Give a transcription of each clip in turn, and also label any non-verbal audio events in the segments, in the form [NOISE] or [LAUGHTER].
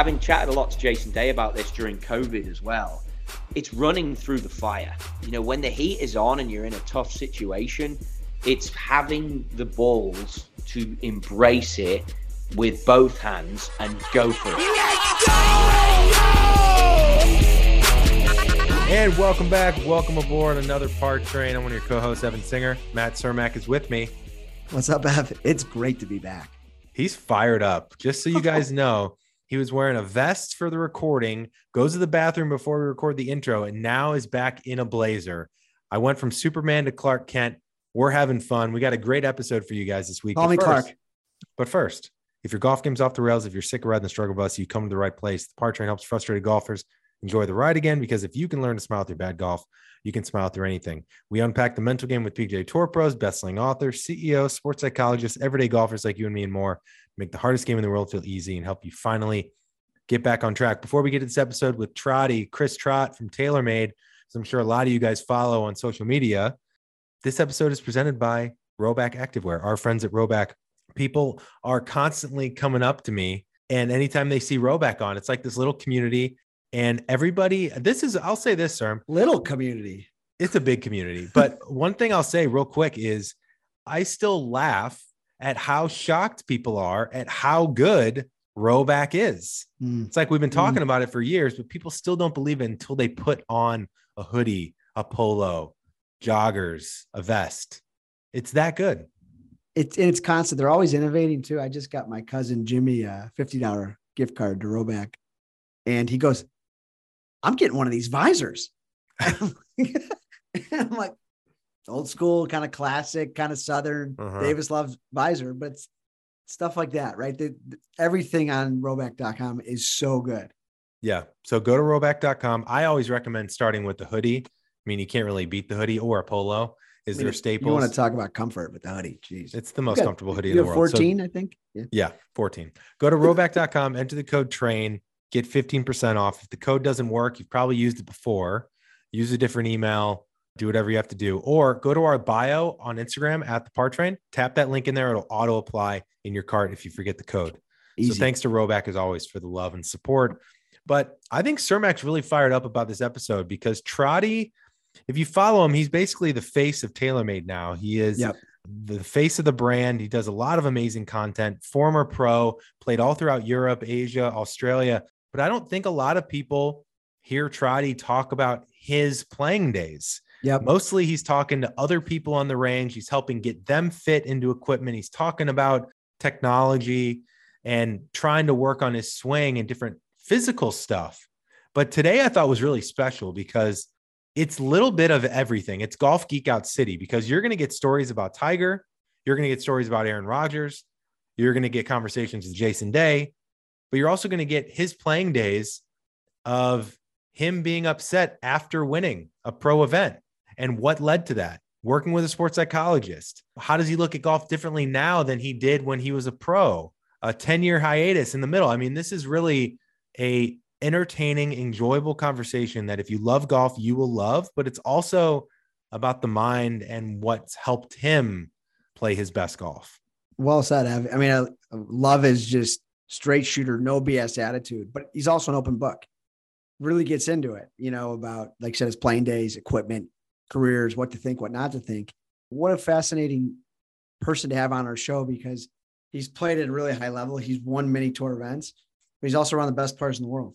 having chatted a lot to Jason Day about this during COVID as well, it's running through the fire. You know, when the heat is on and you're in a tough situation, it's having the balls to embrace it with both hands and go for it. And welcome back. Welcome aboard another Par Train. I'm one of your co-hosts, Evan Singer. Matt Cermak is with me. What's up, Ev? It's great to be back. He's fired up. Just so you guys [LAUGHS] know, he was wearing a vest for the recording, goes to the bathroom before we record the intro, and now is back in a blazer. I went from Superman to Clark Kent. We're having fun. We got a great episode for you guys this week. Call But me first- Clark. But first, if your golf game's off the rails, if you're sick of riding the struggle bus, you come to the right place. The Par Train helps frustrated golfers enjoy the ride again because if you can learn to smile through bad golf, you can smile through anything. We unpack the mental game with PGA Tour pros, best-selling authors, CEOs, sports psychologists, everyday golfers like you and me and more. Make the hardest game in the world feel easy and help you finally get back on track. Before we get to this episode with Trotty, Chris Trott from TaylorMade, as I'm sure a lot of you guys follow on social media, this episode is presented by Rhoback Activewear, our friends at Rhoback. People are constantly coming up to me, and anytime they see Rhoback on, it's like this little community. And everybody, this is, I'll say this, sir, Little community. it's a big community. But [LAUGHS] one thing I'll say real quick is I still laugh at how shocked people are at how good Rhoback is. Mm. It's like we've been talking about it for years, but people still don't believe it until they put on a hoodie, a polo, joggers, a vest. It's that good. It's and it's constant. They're always innovating too. I just got my cousin Jimmy a fifty dollar gift card to Rhoback, and he goes, "I'm getting one of these visors." [LAUGHS] I'm like, old school, kind of classic, kind of southern. Uh-huh. Davis Love's visor, but it's stuff like that, right? The, the- everything on Rhoback.com is so good. Yeah. So go to rhoback.com. I always recommend starting with the hoodie. I mean, you can't really beat the hoodie or a polo is I mean, their You want to talk about comfort with the hoodie? Jeez, it's the most got- comfortable hoodie in the world. So- 14, I think. Yeah. Yeah, 14. Go to rhoback.com, enter the code train, get 15% off. If the code doesn't work, you've probably used it before. Use a different email, do whatever you have to do. Or go to our bio on Instagram at the Par Train, tap that link in there. It'll auto apply in your cart if you forget the code. Easy. So thanks to Rhoback as always for the love and support. But I think Cermak's really fired up about this episode because Trotty, if you follow him, he's basically the face of TaylorMade now. He is Yep. the face of the brand. He does a lot of amazing content. Former pro, played all throughout Europe, Asia, Australia. But I don't think a lot of people hear Trotty talk about his playing days. Yeah. Mostly he's talking to other people on the range. He's helping get them fit into equipment. He's talking about technology and trying to work on his swing and different physical stuff. But today I thought was really special because it's a little bit of everything. It's golf geek out city because you're going to get stories about Tiger, you're going to get stories about Aaron Rodgers, you're going to get conversations with Jason Day, but you're also going to get his playing days of him being upset after winning a pro event and what led to that. Working with a sports psychologist. How does he look at golf differently now than he did when he was a pro? A 10 year hiatus in the middle. I mean, this is really a entertaining, enjoyable conversation that if you love golf, you will love, but it's also about the mind and what's helped him play his best golf. Well said. I mean, I, love is just straight shooter, no BS attitude, but he's also an open book. Really gets into it, you know, about like I said, his playing days, equipment, careers, what to think, what not to think. What a fascinating person to have on our show because he's played at a really high level. He's won many tour events, but he's also one of the best players in the world,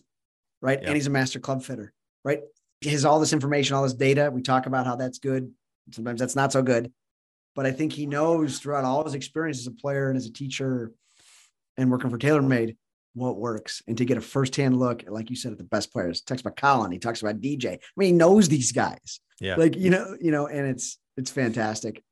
right? And he's a master club fitter, right? He has all this information, all this data. We talk about how that's good. Sometimes that's not so good. But I think he knows throughout all his experience as a player and as a teacher and working for TaylorMade what works and to get a firsthand look, like you said, at the best players. Talks about Colin, he talks about DJ. I mean, he knows these guys. Yeah. Like, you know, you know, and it's it's fantastic.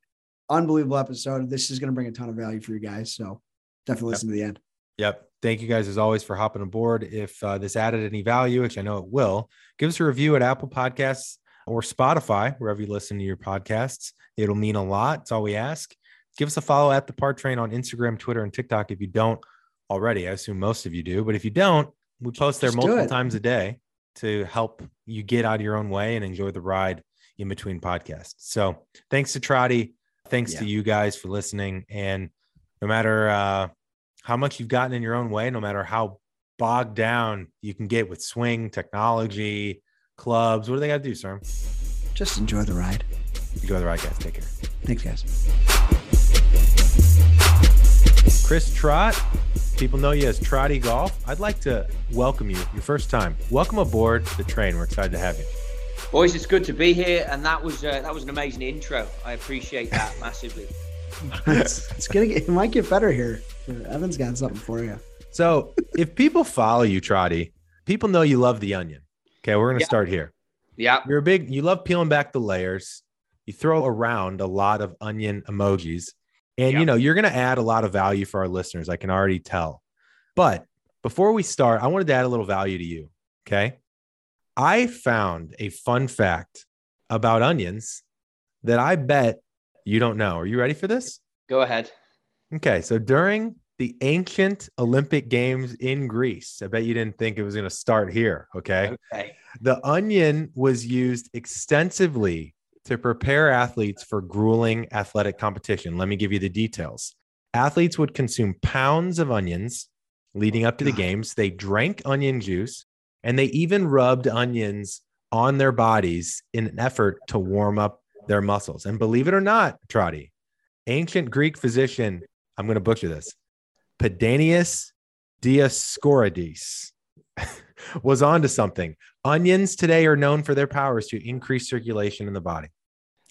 Unbelievable episode. This is going to bring a ton of value for you guys. So definitely listen to the end. Yep. Thank you guys as always for hopping aboard. If uh, this added any value, which I know it will, give us a review at Apple Podcasts or Spotify, wherever you listen to your podcasts. It'll mean a lot. It's all we ask. Give us a follow at the Par Train on Instagram, Twitter, and TikTok if you don't already. I assume most of you do, but if you don't, we post there Just multiple times a day to help you get out of your own way and enjoy the ride in between podcasts. So thanks to Trotty. Thanks to you guys for listening. And no matter uh, how much you've gotten in your own way, no matter how bogged down you can get with swing technology, clubs. What do they got to do, sir? Just enjoy the ride. Enjoy the ride, guys. Take care. Thanks, guys. Chris Trott, people know you as Trottie Golf. I'd like to welcome you, your first time. Welcome aboard the train. We're excited to have you. Boys, it's good to be here, and that was uh, that was an amazing intro. I appreciate that [LAUGHS] massively. it's, it's gonna get, it might get better here. Evan's got something for you. So, if people follow you, Trotty, people know you love the onion. Okay, we're gonna Yeah. start here. Yeah, You're a big, you love peeling back the layers. You throw around a lot of onion emojis, and you know you're gonna add a lot of value for our listeners. I can already tell. But before we start, I wanted to add a little value to you. Okay, I found a fun fact about onions that I bet you don't know. Are you ready for this? go ahead. Okay, so during the ancient Olympic Games in Greece, I bet you didn't think it was going to start here. Okay. Okay. The onion was used extensively to prepare athletes for grueling athletic competition. Let me give you the details. Athletes would consume pounds of onions leading up to the games. They drank onion juice and they even rubbed onions on their bodies in an effort to warm up their muscles. And believe it or not, Trotty, ancient Greek physician, I'm going to butcher this, Pedanius Dioscorides [LAUGHS] was onto something. Onions today are known for their powers to increase circulation in the body.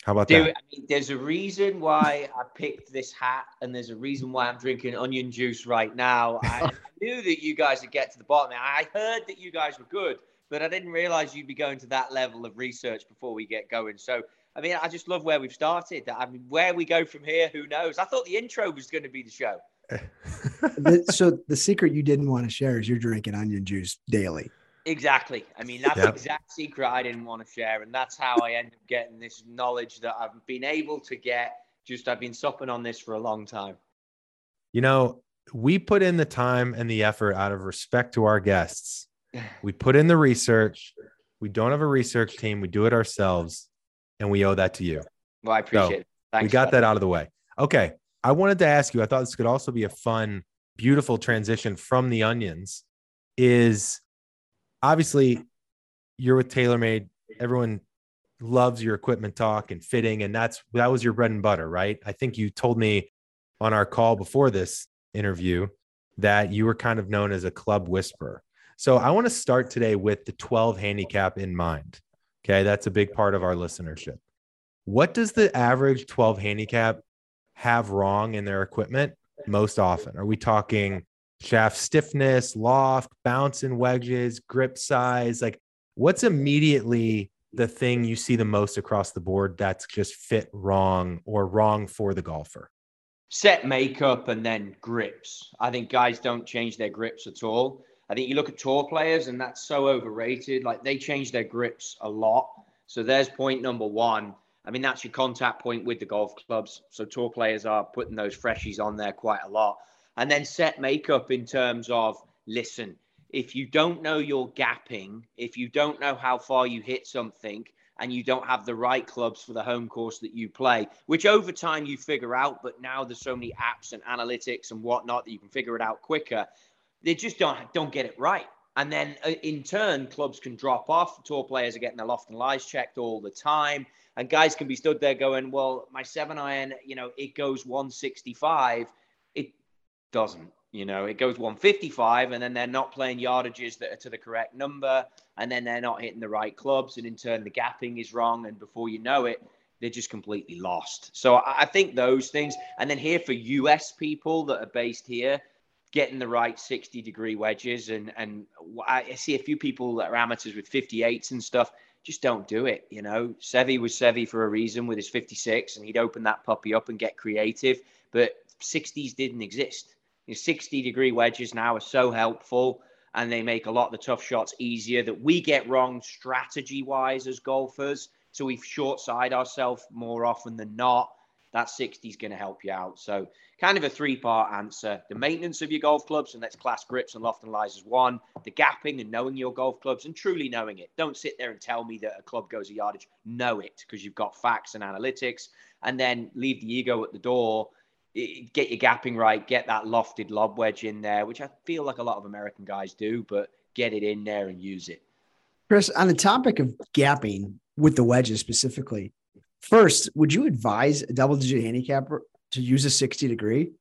How about Dude, that? I mean, there's a reason why I picked this hat, and there's a reason why I'm drinking onion juice right now. [LAUGHS] I knew that you guys would get to the bottom. I heard that you guys were good, but I didn't realize you'd be going to that level of research before we get going. So, I mean, I just love where we've started. I mean, where we go from here, who knows? I thought the intro was going to be the show. [LAUGHS] The- so the secret you didn't want to share is you're drinking onion juice daily. Exactly. I mean, that's Yep. the exact secret I didn't want to share. And that's how I end up getting this knowledge that I've been able to get. Just I've been supping on this for a long time. You know, we put in the time and the effort out of respect to our guests. [SIGHS] We put in the research. We don't have a research team. We do it ourselves, and we owe that to you. Well, I appreciate it. Thanks. we got that out of the way. Okay. I wanted to ask you, I thought this could also be a fun, beautiful transition from the onions. Is obviously you're with TaylorMade. Everyone loves your equipment talk and fitting, and that's that was your bread and butter, right? I think you told me on our call before this interview that you were kind of known as a club whisperer. So I want to start today with the 12 handicap in mind. Okay, that's a big part of our listenership. What does the average 12 handicap have wrong in their equipment most often? Are we talking shaft stiffness, loft, bounce and wedges, grip size? Like, what's immediately the thing you see the most across the board that's just fit wrong or wrong for the golfer? set makeup and then grips. I think guys don't change their grips at all. I think you look at tour players and that's so overrated. Like they change their grips a lot. So there's point number one. I mean, that's your contact point with the golf clubs. So tour players are putting those freshies on there quite a lot. And then set makeup in terms of listen, if you don't know your gapping, if you don't know how far you hit something, and you don't have the right clubs for the home course that you play, which over time you figure out. But now there's so many apps and analytics and whatnot that you can figure it out quicker. They just don't don't get it right. And then uh, in turn, clubs can drop off. Tour players are getting their loft and lies checked all the time. And guys can be stood there going, well, my seven iron, you know, it goes 165. Doesn't. You know, it goes 155, and then they're not playing yardages that are to the correct number, and then they're not hitting the right clubs, and in turn, the gapping is wrong, and before you know it, they're just completely lost. So I think those things, and then here for US people that are based here, getting the right 60 degree wedges, and and I see a few people that are amateurs with 58s and stuff. Just don't do it, you know. Seve was Seve for a reason with his 56, and he'd open that puppy up and get creative. But 60s didn't exist. Your 60 degree wedges now are so helpful and they make a lot of the tough shots easier that we get wrong strategy wise as golfers. So we short side ourselves more often than not. That 60 is going to help you out. So, kind of a three part answer the maintenance of your golf clubs, and that's class grips and loft and lies as one, the gapping and knowing your golf clubs and truly knowing it. Don't sit there and tell me that a club goes a yardage. Know it because you've got facts and analytics, and then leave the ego at the door get your gapping right, get that lofted lob wedge in there, which I feel like a lot of American guys do, but get it in there and use it. Chris, on the topic of gapping with the wedges specifically, first, would you advise a double digit handicapper to use a 60 degree?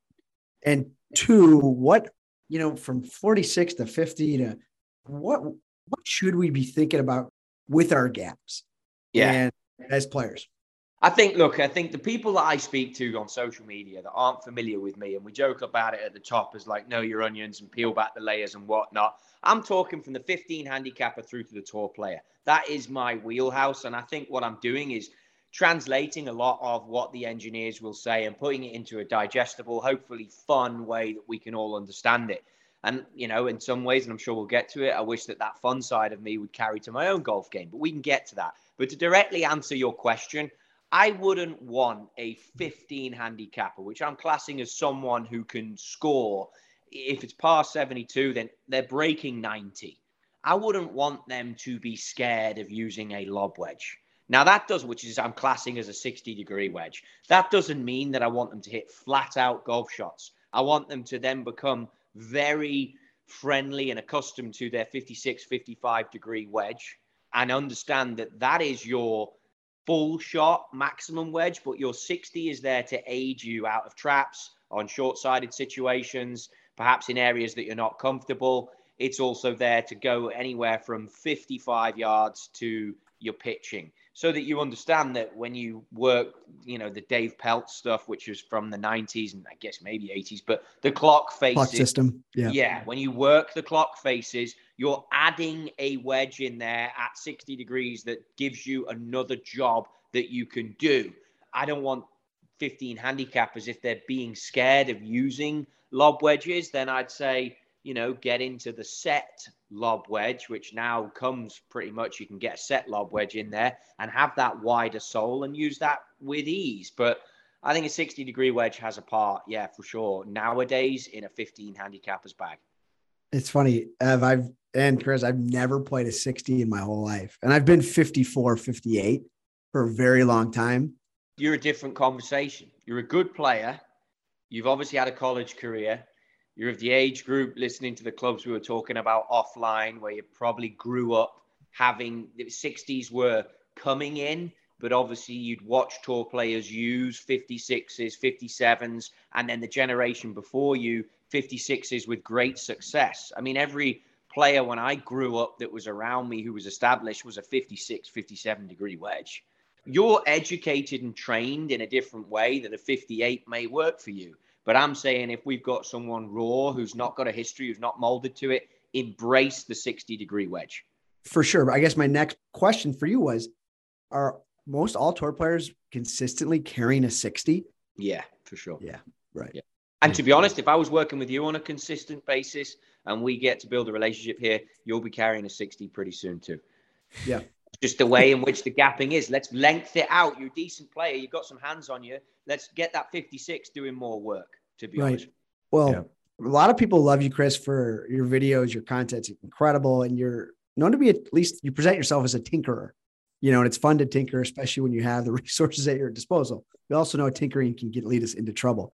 And two, what, you know, from 46 to 50 to what what should we be thinking about with our gaps? Yeah. And as players. I think, look, I think the people that I speak to on social media that aren't familiar with me, and we joke about it at the top as like, know your onions and peel back the layers and whatnot. I'm talking from the 15 handicapper through to the tour player. That is my wheelhouse. And I think what I'm doing is translating a lot of what the engineers will say and putting it into a digestible, hopefully fun way that we can all understand it. And, you know, in some ways, and I'm sure we'll get to it, I wish that that fun side of me would carry to my own golf game, but we can get to that. But to directly answer your question, I wouldn't want a 15 handicapper, which I'm classing as someone who can score. If it's par 72, then they're breaking 90. I wouldn't want them to be scared of using a lob wedge. Now that does, which is I'm classing as a 60 degree wedge. That doesn't mean that I want them to hit flat out golf shots. I want them to then become very friendly and accustomed to their 56, 55 degree wedge and understand that that is your full shot maximum wedge, but your 60 is there to aid you out of traps on short sided situations, perhaps in areas that you're not comfortable. It's also there to go anywhere from 55 yards to your pitching so that you understand that when you work, you know, the Dave Pelz stuff, which was from the 90s and I guess maybe 80s, but the clock faces. Clock system. Yeah. Yeah. When you work the clock faces, you're adding a wedge in there at 60 degrees that gives you another job that you can do. I don't want 15 handicappers if they're being scared of using lob wedges, then I'd say you know, get into the set lob wedge, which now comes pretty much, you can get a set lob wedge in there and have that wider sole and use that with ease. But I think a 60 degree wedge has a part, yeah, for sure. Nowadays in a 15 handicapper's bag. It's funny. Ev, I've, and Chris, I've never played a 60 in my whole life. And I've been 54, 58 for a very long time. You're a different conversation. You're a good player. You've obviously had a college career you're of the age group listening to the clubs we were talking about offline, where you probably grew up having the 60s were coming in, but obviously you'd watch tour players use 56s, 57s, and then the generation before you, 56s with great success. I mean, every player when I grew up that was around me who was established was a 56, 57 degree wedge. You're educated and trained in a different way that a 58 may work for you. But I'm saying if we've got someone raw who's not got a history, who's not molded to it, embrace the 60 degree wedge. For sure. But I guess my next question for you was Are most all tour players consistently carrying a 60? Yeah, for sure. Yeah, right. Yeah. And to be honest, if I was working with you on a consistent basis and we get to build a relationship here, you'll be carrying a 60 pretty soon too. Yeah. Just the way in which the gapping is. Let's length it out. You're a decent player. You've got some hands on you let's get that 56 doing more work, to be right. honest. Well, yeah. a lot of people love you, Chris, for your videos, your content's incredible, and you're known to be at least you present yourself as a tinkerer. You know, and it's fun to tinker, especially when you have the [LAUGHS] resources at your disposal. We also know tinkering can get lead us into trouble.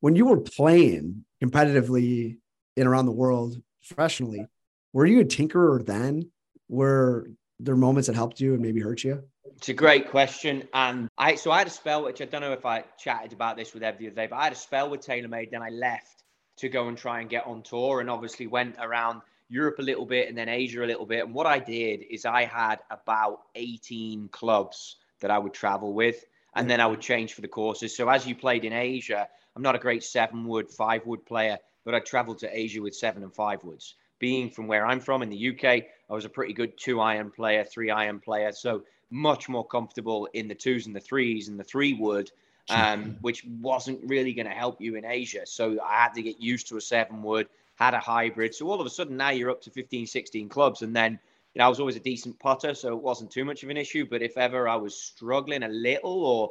When you were playing competitively in around the world professionally, were you a tinkerer then? Were there moments that helped you and maybe hurt you? It's a great question. And I so I had a spell, which I don't know if I chatted about this with Ev the other day, but I had a spell with TaylorMade. Then I left to go and try and get on tour and obviously went around Europe a little bit and then Asia a little bit. And what I did is I had about 18 clubs that I would travel with and then I would change for the courses. So as you played in Asia, I'm not a great seven wood, five wood player, but I traveled to Asia with seven and five woods. Being from where I'm from in the UK, I was a pretty good two iron player, three iron player. So much more comfortable in the twos and the threes and the three wood, um, which wasn't really going to help you in Asia. So I had to get used to a seven wood, had a hybrid. So all of a sudden now you're up to 15, 16 clubs. And then, you know, I was always a decent putter, so it wasn't too much of an issue. But if ever I was struggling a little or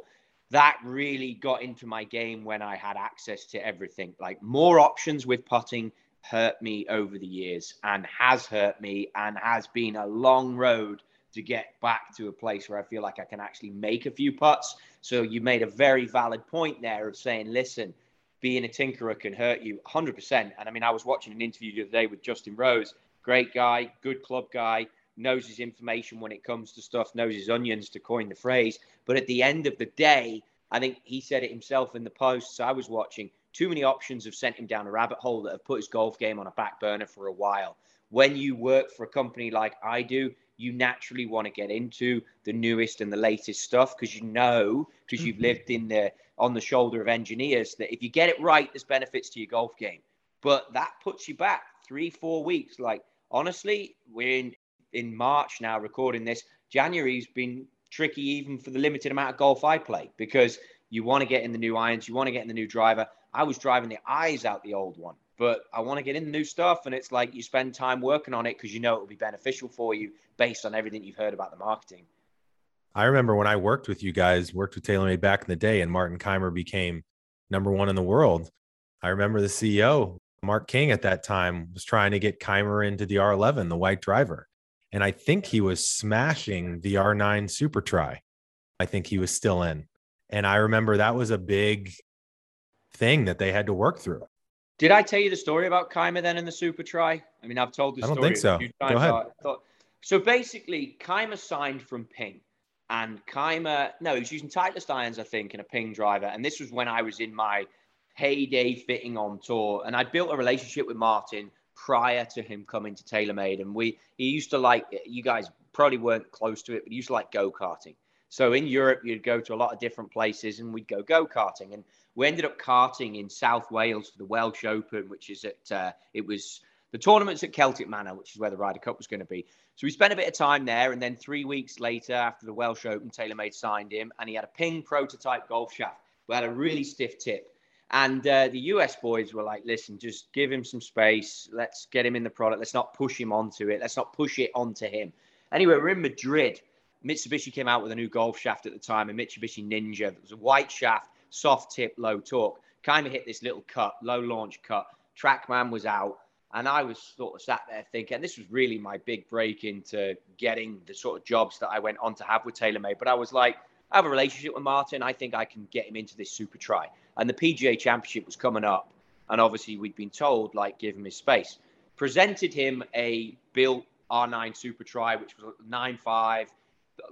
that really got into my game when I had access to everything, like more options with putting hurt me over the years and has hurt me and has been a long road to get back to a place where I feel like I can actually make a few putts. So you made a very valid point there of saying, listen, being a tinkerer can hurt you 100%. And I mean, I was watching an interview the other day with Justin Rose, great guy, good club guy, knows his information when it comes to stuff, knows his onions to coin the phrase. But at the end of the day, I think he said it himself in the posts I was watching. Too many options have sent him down a rabbit hole that have put his golf game on a back burner for a while. When you work for a company like I do, you naturally want to get into the newest and the latest stuff because you know because you've mm-hmm. lived in the on the shoulder of engineers that if you get it right there's benefits to your golf game but that puts you back three four weeks like honestly we're in in march now recording this january's been tricky even for the limited amount of golf i play because you want to get in the new irons you want to get in the new driver i was driving the eyes out the old one but I want to get in the new stuff. And it's like you spend time working on it because you know it will be beneficial for you based on everything you've heard about the marketing. I remember when I worked with you guys, worked with TaylorMade back in the day, and Martin Kaymer became number one in the world. I remember the CEO, Mark King, at that time was trying to get Kaymer into the R11, the white driver. And I think he was smashing the R9 Super Tri. I think he was still in. And I remember that was a big thing that they had to work through. Did I tell you the story about Kaymer then in the Super Tri? I mean, I've told the story. I don't think so. Go ahead. Thought, so basically, Kaymer signed from Ping, and Kaymer, no, he was using Titleist irons, I think, in a Ping driver. And this was when I was in my heyday fitting on tour, and I built a relationship with Martin prior to him coming to TaylorMade. And we, he used to like, you guys probably weren't close to it, but he used to like go karting. So in Europe, you'd go to a lot of different places, and we'd go go karting. And we ended up karting in South Wales for the Welsh Open, which is at uh, it was the tournament's at Celtic Manor, which is where the Ryder Cup was going to be. So we spent a bit of time there, and then three weeks later, after the Welsh Open, TaylorMade signed him, and he had a Ping prototype golf shaft. We had a really stiff tip. And uh, the US boys were like, listen, just give him some space. Let's get him in the product. Let's not push him onto it. Let's not push it onto him. Anyway, we're in Madrid. Mitsubishi came out with a new golf shaft at the time, a Mitsubishi Ninja. It was a white shaft soft tip, low torque. Kind of hit this little cut, low launch cut. Trackman was out. And I was sort of sat there thinking, this was really my big break into getting the sort of jobs that I went on to have with TaylorMade. But I was like, I have a relationship with Martin. I think I can get him into this Super Tri. And the PGA Championship was coming up. And obviously, we'd been told, like, give him his space. Presented him a built R9 Super Tri, which was 9.5,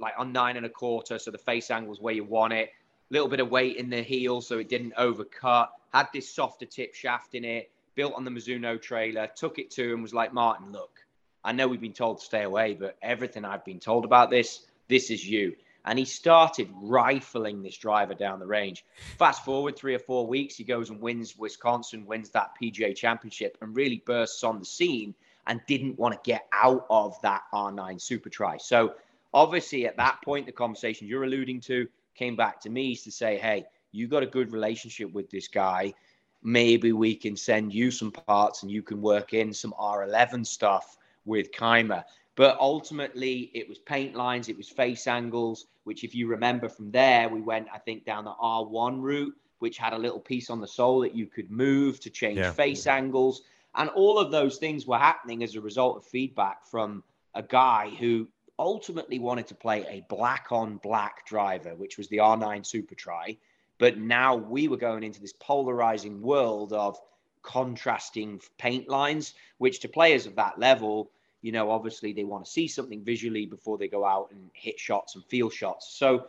like on nine and a quarter. So the face angle was where you want it A little bit of weight in the heel so it didn't overcut. Had this softer tip shaft in it, built on the Mizuno trailer, took it to him, was like, Martin, look, I know we've been told to stay away, but everything I've been told about this, this is you. And he started rifling this driver down the range. Fast forward three or four weeks, he goes and wins Wisconsin, wins that PGA championship, and really bursts on the scene and didn't want to get out of that R9 Super Tri. So, obviously, at that point, the conversation you're alluding to, came back to me to say, hey, you got a good relationship with this guy. Maybe we can send you some parts and you can work in some R11 stuff with Kaymer. But ultimately, it was paint lines, it was face angles, which, if you remember from there, we went, I think, down the R1 route, which had a little piece on the sole that you could move to change yeah. face angles. And all of those things were happening as a result of feedback from a guy who ultimately wanted to play a black on black driver, which was the R9 Super Tri. But now we were going into this polarizing world of contrasting paint lines, which to players of that level, you know, obviously they want to see something visually before they go out and hit shots and feel shots. So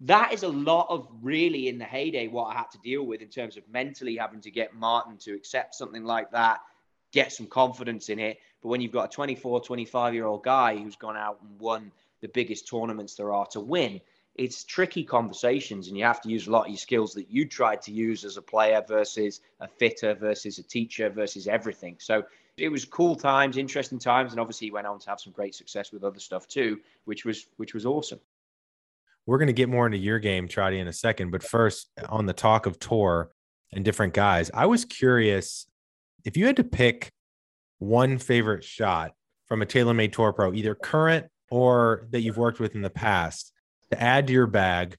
that is a lot of really in the heyday what I had to deal with in terms of mentally having to get Martin to accept something like that, get some confidence in it, but when you've got a 24, 25 year old guy who's gone out and won the biggest tournaments there are to win, it's tricky conversations and you have to use a lot of your skills that you tried to use as a player versus a fitter versus a teacher versus everything. So it was cool times, interesting times, and obviously he went on to have some great success with other stuff too, which was which was awesome. We're going to get more into your game, Trotty, in a second. But first, on the talk of tour and different guys, I was curious if you had to pick one favorite shot from a TaylorMade Tour Pro, either current or that you've worked with in the past, to add to your bag,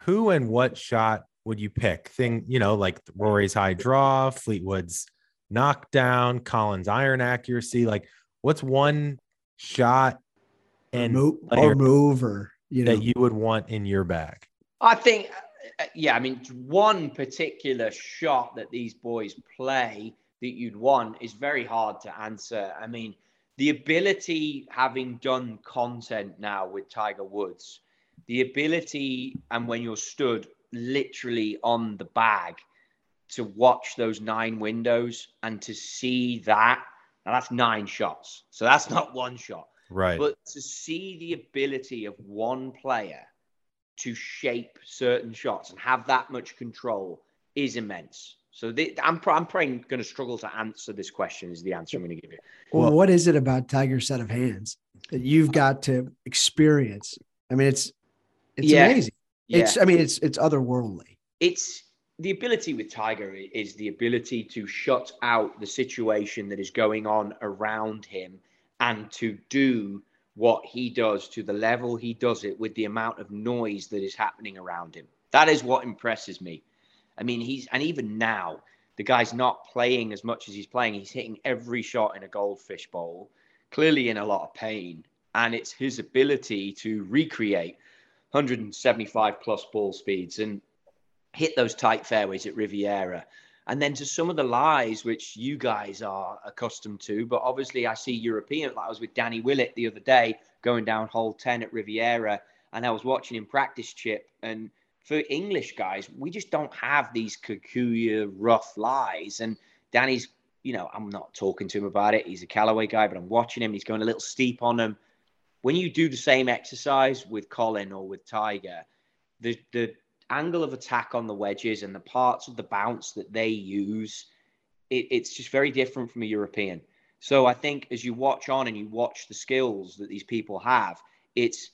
who and what shot would you pick? Thing, you know, like Rory's high draw, Fleetwood's knockdown, Collins iron accuracy. Like, what's one shot and move or move or you know that you would want in your bag? I think uh, yeah, I mean, one particular shot that these boys play that you'd want is very hard to answer. I mean, the ability, having done content now with Tiger Woods, the ability, and when you're stood literally on the bag to watch those nine windows and to see that, now that's nine shots. So that's [LAUGHS] not one shot. Right. But to see the ability of one player to shape certain shots and have that much control is immense. So the, I'm, I'm probably going to struggle to answer this question. Is the answer I'm going to give you? Well, well, what is it about Tiger's set of hands that you've got to experience? I mean, it's it's yeah. amazing. Yeah. It's I mean, it's it's otherworldly. It's the ability with Tiger is the ability to shut out the situation that is going on around him and to do what he does to the level he does it with the amount of noise that is happening around him. That is what impresses me. I mean, he's, and even now, the guy's not playing as much as he's playing. He's hitting every shot in a goldfish bowl, clearly in a lot of pain. And it's his ability to recreate 175 plus ball speeds and hit those tight fairways at Riviera and then to some of the lies which you guys are accustomed to. But obviously, I see European. Like I was with Danny Willett the other day going down hole 10 at Riviera, and I was watching him practice chip. And for English guys, we just don't have these Kikuyu rough lies. And Danny's, you know, I'm not talking to him about it. He's a Callaway guy, but I'm watching him. He's going a little steep on them. When you do the same exercise with Colin or with Tiger, the the angle of attack on the wedges and the parts of the bounce that they use, it, it's just very different from a European. So I think as you watch on and you watch the skills that these people have, it's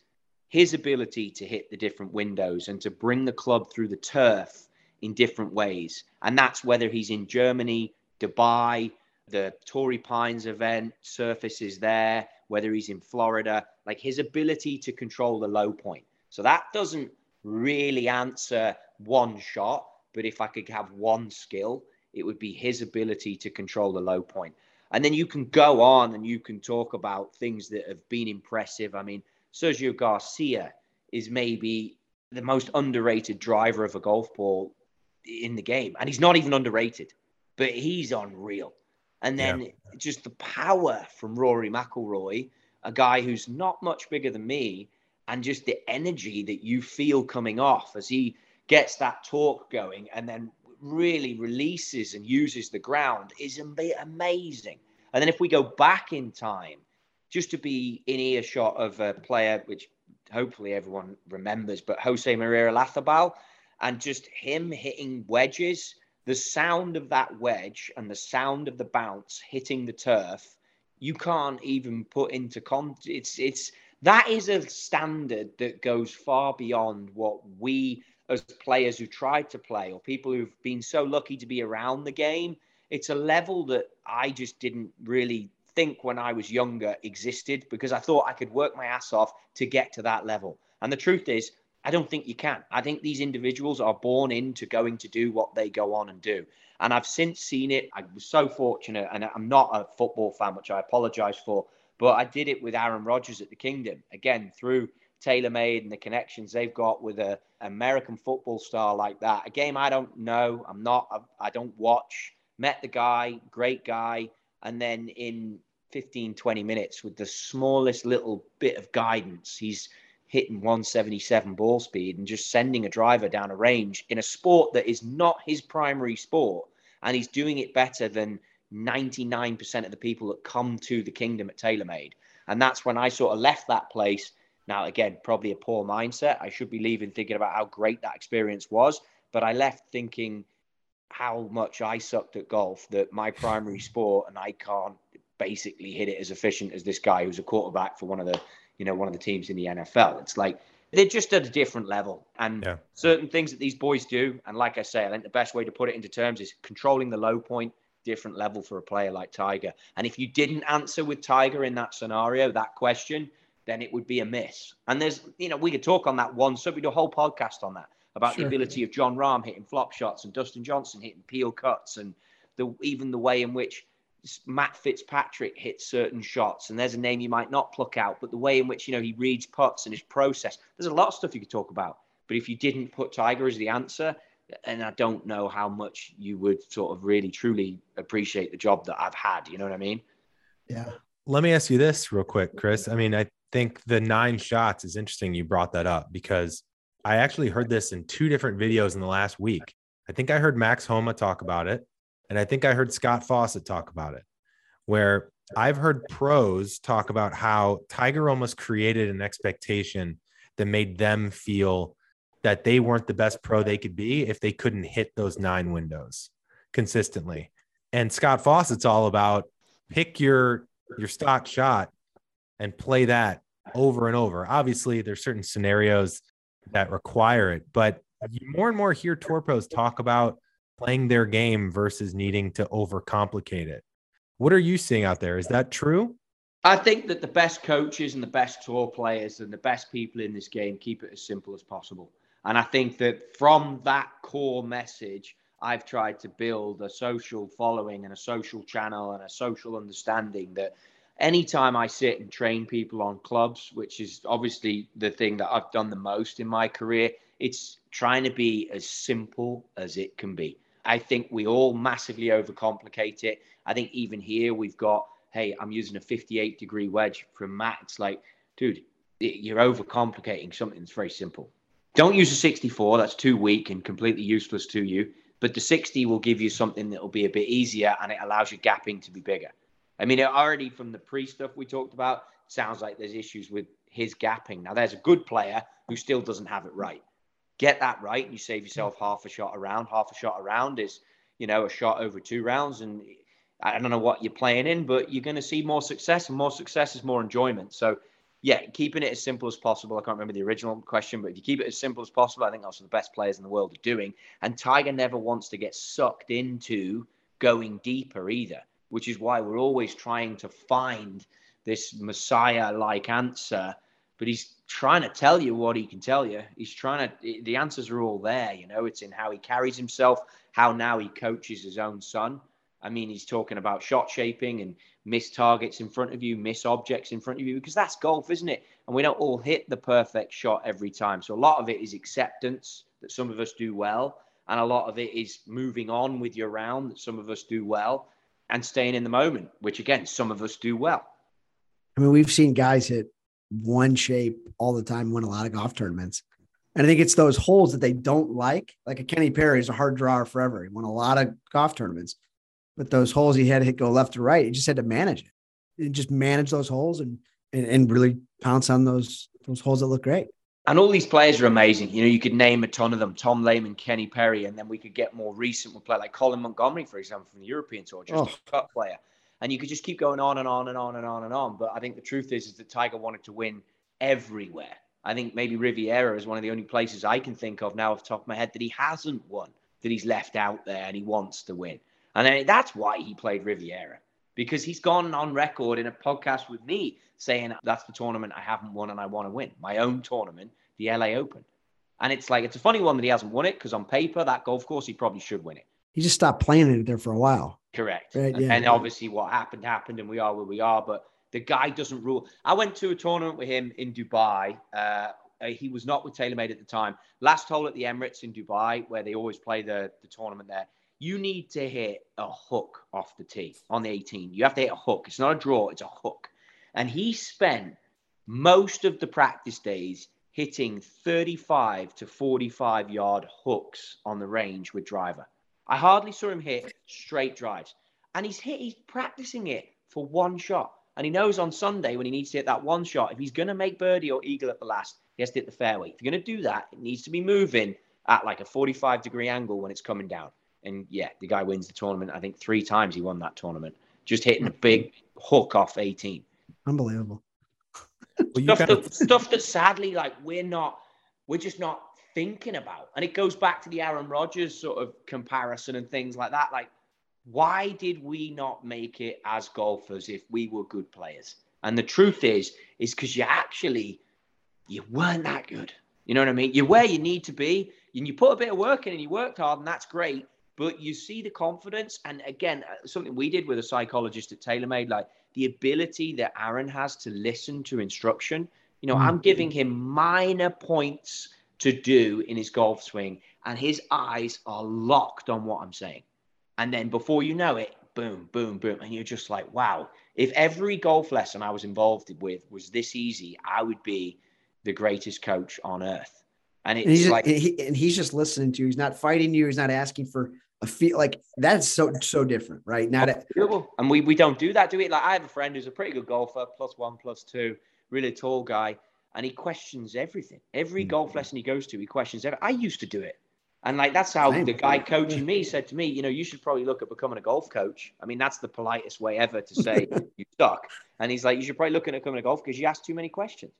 his ability to hit the different windows and to bring the club through the turf in different ways. And that's whether he's in Germany, Dubai, the Torrey Pines event surface is there, whether he's in Florida, like his ability to control the low point. So that doesn't really answer one shot, but if I could have one skill, it would be his ability to control the low point. And then you can go on and you can talk about things that have been impressive. I mean, Sergio Garcia is maybe the most underrated driver of a golf ball in the game. And he's not even underrated, but he's unreal. And then yeah. just the power from Rory McIlroy, a guy who's not much bigger than me, and just the energy that you feel coming off as he gets that talk going and then really releases and uses the ground is amazing. And then if we go back in time, just to be in earshot of a player which hopefully everyone remembers, but Jose Maria Olazabal, and just him hitting wedges, the sound of that wedge and the sound of the bounce hitting the turf, you can't even put into context. It's it's that is a standard that goes far beyond what we as players who tried to play or people who've been so lucky to be around the game. It's a level that i just didn't really think when i was younger existed because i thought i could work my ass off to get to that level. And the truth is i don't think you can. I think these individuals are born into going to do what they go on and do. And i've since seen it. I was so fortunate and i'm not a football fan which i apologize for but I did it with Aaron Rodgers at the Kingdom again through TaylorMade and the connections they've got with a American football star like that. A game I don't know, I'm not, I, I don't watch. Met the guy, great guy, and then in 15, 20 minutes with the smallest little bit of guidance, he's hitting 177 ball speed and just sending a driver down a range in a sport that is not his primary sport. And he's doing it better than 99% of the people that come to the kingdom at TaylorMade. And that's when I sort of left that place. Now, again, probably a poor mindset. I should be leaving thinking about how great that experience was. But I left thinking how much I sucked at golf, that my primary [LAUGHS] sport, and I can't basically hit it as efficient as this guy who's a quarterback for one of the, you know, one of the teams in the NFL. It's like they're just at a different level. And yeah. certain things that these boys do, and like I say, I think the best way to put it into terms is controlling the low point, different level for a player like Tiger. And if you didn't answer with Tiger in that scenario, that question, then it would be a miss. And there's, you know, we could talk on that one. So we do a whole podcast on that about sure. the ability of Jon Rahm hitting flop shots and Dustin Johnson hitting peel cuts and the even the way in which Matt Fitzpatrick hits certain shots. And there's a name you might not pluck out, but the way in which, you know, he reads putts and his process. There's a lot of stuff you could talk about. But if you didn't put Tiger as the answer, and I don't know how much you would sort of really truly appreciate the job that I've had. You know what I mean? Yeah. Let me ask you this real quick, Chris. I mean, I think the nine shots is interesting you brought that up because I actually heard this in two different videos in the last week. I think I heard Max Homa talk about it, and I think I heard Scott Fawcett talk about it, where I've heard pros talk about how Tiger almost created an expectation that made them feel that they weren't the best pro they could be if they couldn't hit those nine windows consistently. And Scott Fawcett's all about pick your your stock shot and play that over and over. Obviously, there's certain scenarios that require it, but you more and more hear tour pros talk about playing their game versus needing to overcomplicate it. What are you seeing out there? Is that true? I think that the best coaches and the best tour players and the best people in this game keep it as simple as possible. And I think that from that core message, I've tried to build a social following and a social channel and a social understanding that anytime I sit and train people on clubs, which is obviously the thing that I've done the most in my career, it's trying to be as simple as it can be. I think we all massively overcomplicate it. I think even here we've got, hey, I'm using a 58 degree wedge from Matt. It's like, dude, you're overcomplicating something that's very simple. Don't use a 64. That's too weak and completely useless to you. But the 60 will give you something that will be a bit easier and it allows your gapping to be bigger. I mean, it already from the pre stuff we talked about, sounds like there's issues with his gapping. Now, there's a good player who still doesn't have it right. Get that right, and you save yourself half a shot around. Half a shot around is, you know, a shot over two rounds. And I don't know what you're playing in, but you're going to see more success, and more success is more enjoyment. So yeah, keeping it as simple as possible. I can't remember the original question, but if you keep it as simple as possible, I think that's what the best players in the world are doing. And Tiger never wants to get sucked into going deeper either, which is why we're always trying to find this messiah like answer. But he's trying to tell you what he can tell you. He's trying to, the answers are all there. You know, it's in how he carries himself, how now he coaches his own son. I mean, he's talking about shot shaping and miss targets in front of you, miss objects in front of you, because that's golf, isn't it? And we don't all hit the perfect shot every time. So a lot of it is acceptance that some of us do well. And a lot of it is moving on with your round that some of us do well and staying in the moment, which again, some of us do well. I mean, we've seen guys hit one shape all the time, win a lot of golf tournaments. And I think it's those holes that they don't like. Like a Kenny Perry is a hard drawer forever. He won a lot of golf tournaments but those holes he had to hit go left to right. He just had to manage it. And just manage those holes and, and and really pounce on those those holes that look great. And all these players are amazing. You know, you could name a ton of them: Tom Lehman, Kenny Perry, and then we could get more recent. Play like Colin Montgomerie, for example, from the European Tour, just oh. a cut player. And you could just keep going on and on and on and on and on. But I think the truth is, is that Tiger wanted to win everywhere. I think maybe Riviera is one of the only places I can think of now off the top of my head that he hasn't won, that he's left out there and he wants to win. And then that's why he played Riviera because he's gone on record in a podcast with me saying that's the tournament I haven't won and I want to win my own tournament, the LA Open. And it's like, it's a funny one that he hasn't won it because on paper, that golf course, he probably should win it. He just stopped playing it there for a while. Correct. Right, yeah. And obviously, what happened happened, and we are where we are. But the guy doesn't rule. I went to a tournament with him in Dubai. Uh, he was not with TaylorMade at the time. Last hole at the Emirates in Dubai, where they always play the, the tournament there you need to hit a hook off the tee on the 18. You have to hit a hook. It's not a draw, it's a hook. And he spent most of the practice days hitting 35 to 45 yard hooks on the range with driver. I hardly saw him hit straight drives. And he's hit, he's practicing it for one shot. And he knows on Sunday when he needs to hit that one shot, if he's going to make birdie or eagle at the last, he has to hit the fairway. If you're going to do that, it needs to be moving at like a 45 degree angle when it's coming down. And yeah, the guy wins the tournament. I think three times he won that tournament, just hitting a big hook off 18. Unbelievable. [LAUGHS] stuff, that, stuff that sadly, like we're not, we're just not thinking about. And it goes back to the Aaron Rodgers sort of comparison and things like that. Like, why did we not make it as golfers if we were good players? And the truth is, is because you actually you weren't that good. You know what I mean? You're where you need to be, and you put a bit of work in, and you worked hard, and that's great but you see the confidence. And again, uh, something we did with a psychologist at TaylorMade, like the ability that Aaron has to listen to instruction. You know, mm. I'm giving him minor points to do in his golf swing, and his eyes are locked on what I'm saying. And then before you know it, boom, boom, boom. And you're just like, wow, if every golf lesson I was involved with was this easy, I would be the greatest coach on earth. And it's and he's, like, he, and he's just listening to you. He's not fighting you. He's not asking for a feel like that's so so different, right? Now that and we we don't do that, do we? Like I have a friend who's a pretty good golfer, plus one, plus two, really tall guy, and he questions everything. Every mm-hmm. golf lesson he goes to, he questions everything. I used to do it. And like that's how Same. the guy [LAUGHS] coaching me said to me, you know, you should probably look at becoming a golf coach. I mean, that's the politest way ever to say [LAUGHS] you suck. And he's like, you should probably look at becoming a golf because you ask too many questions.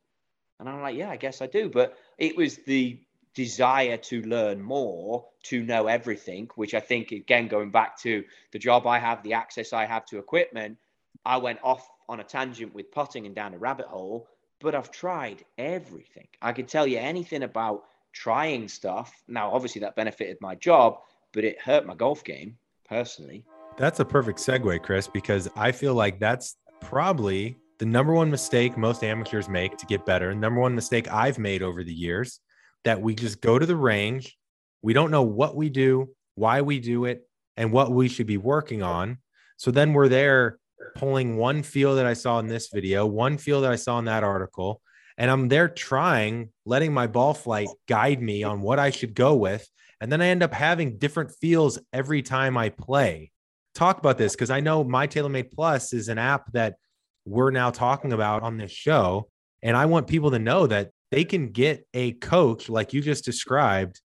And I'm like, yeah, I guess I do. But it was the desire to learn more, to know everything, which I think, again, going back to the job I have, the access I have to equipment, I went off on a tangent with putting and down a rabbit hole, but I've tried everything. I could tell you anything about trying stuff. Now, obviously, that benefited my job, but it hurt my golf game personally. That's a perfect segue, Chris, because I feel like that's probably the number one mistake most amateurs make to get better. Number one mistake I've made over the years that we just go to the range. We don't know what we do, why we do it, and what we should be working on. So then we're there pulling one feel that I saw in this video, one feel that I saw in that article, and I'm there trying, letting my ball flight guide me on what I should go with. And then I end up having different feels every time I play. Talk about this because I know My TaylorMade Plus is an app that we're now talking about on this show. And I want people to know that they can get a coach like you just described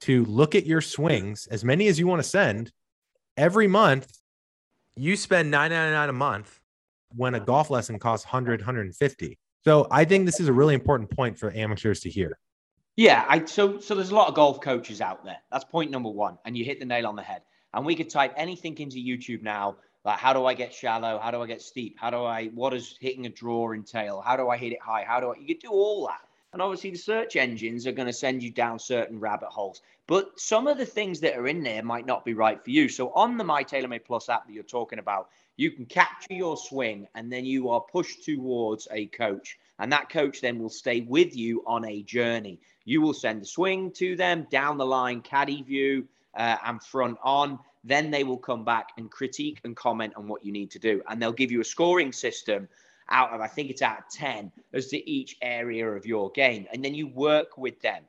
to look at your swings, as many as you want to send every month. You spend nine ninety nine a month when a golf lesson costs 100, 150. So I think this is a really important point for amateurs to hear. Yeah, I so so there's a lot of golf coaches out there. That's point number one, and you hit the nail on the head. And we could type anything into YouTube now, like how do I get shallow? How do I get steep? How do I what does hitting a draw entail? How do I hit it high? How do I you could do all that. And obviously, the search engines are going to send you down certain rabbit holes. But some of the things that are in there might not be right for you. So, on the My TaylorMade Plus app that you're talking about, you can capture your swing and then you are pushed towards a coach. And that coach then will stay with you on a journey. You will send the swing to them down the line, caddy view, uh, and front on. Then they will come back and critique and comment on what you need to do. And they'll give you a scoring system out of, I think it's out of 10 as to each area of your game. And then you work with them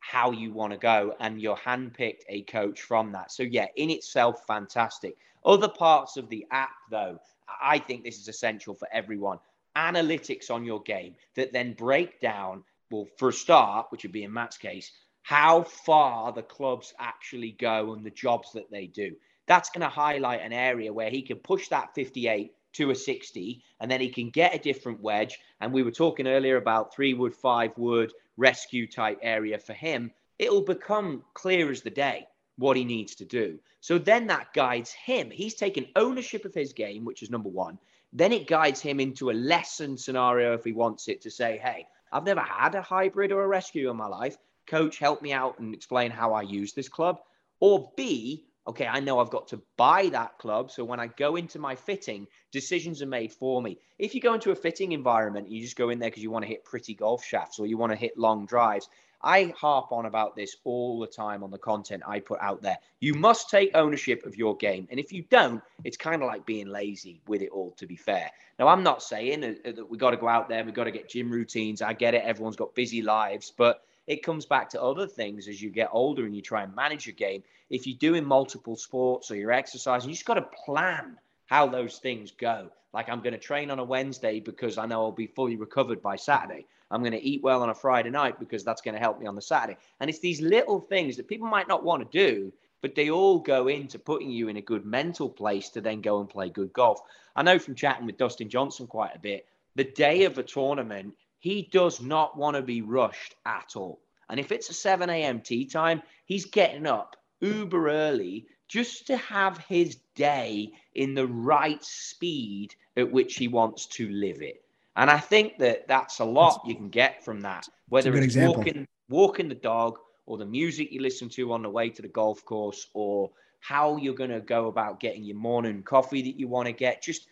how you want to go and you're handpicked a coach from that. So, yeah, in itself, fantastic. Other parts of the app, though, I think this is essential for everyone. Analytics on your game that then break down, well, for a start, which would be in Matt's case, how far the clubs actually go and the jobs that they do. That's going to highlight an area where he can push that 58 to a 60, and then he can get a different wedge. And we were talking earlier about three wood, five wood, rescue type area for him. It'll become clear as the day what he needs to do. So then that guides him. He's taken ownership of his game, which is number one. Then it guides him into a lesson scenario if he wants it to say, hey, I've never had a hybrid or a rescue in my life. Coach, help me out and explain how I use this club. Or B, okay, I know I've got to buy that club. So when I go into my fitting, decisions are made for me. If you go into a fitting environment, you just go in there because you want to hit pretty golf shafts or you want to hit long drives. I harp on about this all the time on the content I put out there. You must take ownership of your game. And if you don't, it's kind of like being lazy with it all, to be fair. Now, I'm not saying that we got to go out there, we've got to get gym routines. I get it. Everyone's got busy lives. But it comes back to other things as you get older and you try and manage your game. If you're doing multiple sports or you're exercising, you just got to plan how those things go. Like I'm going to train on a Wednesday because I know I'll be fully recovered by Saturday. I'm going to eat well on a Friday night because that's going to help me on the Saturday. And it's these little things that people might not want to do, but they all go into putting you in a good mental place to then go and play good golf. I know from chatting with Dustin Johnson quite a bit, the day of a tournament, he does not want to be rushed at all. And if it's a 7 a.m. tee time, he's getting up uber early just to have his day in the right speed at which he wants to live it. And I think that that's a lot you can get from that, whether it's example. walking, walking the dog or the music you listen to on the way to the golf course or how you're going to go about getting your morning coffee that you want to get. Just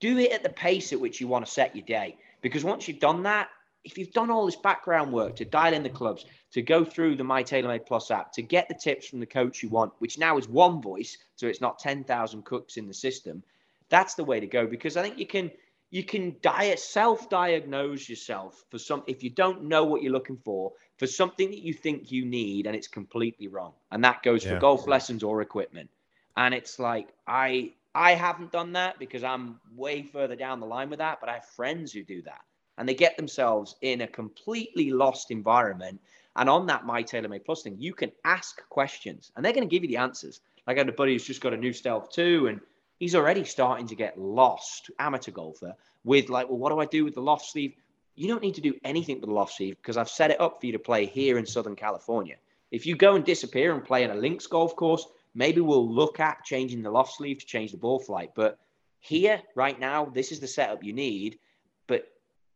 do it at the pace at which you want to set your day. Because once you've done that, if you've done all this background work to dial in the clubs, to go through the My TaylorMade Plus app, to get the tips from the coach you want, which now is one voice, so it's not 10,000 cooks in the system, that's the way to go because I think you can you can diet self-diagnose yourself for some if you don't know what you're looking for for something that you think you need and it's completely wrong and that goes yeah. for golf lessons or equipment and it's like i i haven't done that because i'm way further down the line with that but i have friends who do that and they get themselves in a completely lost environment and on that my TaylorMade Plus thing you can ask questions and they're going to give you the answers like i had a buddy who's just got a new stealth 2 and he's already starting to get lost, amateur golfer, with like, well, what do I do with the loft sleeve? You don't need to do anything with the loft sleeve because I've set it up for you to play here in Southern California. If you go and disappear and play in a links golf course, maybe we'll look at changing the loft sleeve to change the ball flight. But here, right now, this is the setup you need.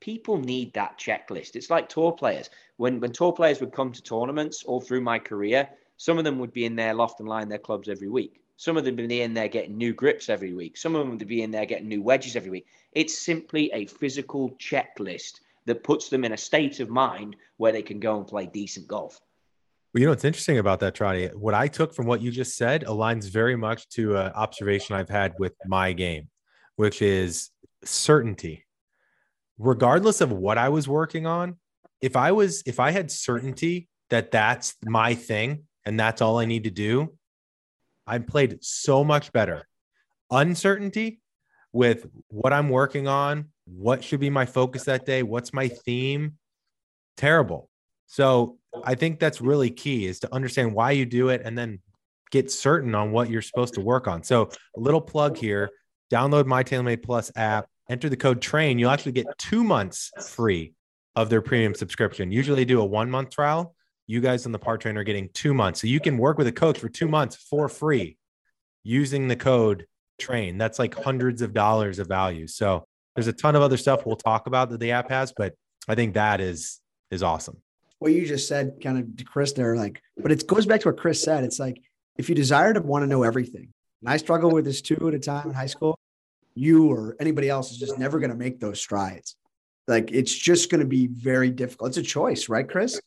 People need that checklist. It's like tour players. When when tour players would come to tournaments all through my career, some of them would be in their loft and line their clubs every week. Some of them would be in there getting new grips every week. Some of them would be in there getting new wedges every week. It's simply a physical checklist that puts them in a state of mind where they can go and play decent golf. Well, you know what's interesting about that, Trottie? What I took from what you just said aligns very much to an observation I've had with my game, which is certainty. Regardless of what I was working on, if I was if I had certainty that that's my thing and that's all I need to do, I played so much better. Uncertainty with what I'm working on, what should be my focus that day, what's my theme, terrible. So I think that's really key is to understand why you do it and then get certain on what you're supposed to work on. So a little plug here, download my TaylorMade Plus app, enter the code train. You'll actually get two months free of their premium subscription. Usually they do a one month trial you guys on the Par Train are getting two months. So you can work with a coach for two months for free using the code train. That's like hundreds of dollars of value. So there's a ton of other stuff we'll talk about that the app has, but I think that is is awesome. What you just said kind of to Chris there, like, but it goes back to what Chris said. It's like if you desire to want to know everything, and I struggle with this too at a time in high school, you or anybody else is just never going to make those strides. Like it's just going to be very difficult. It's a choice, right, Chris?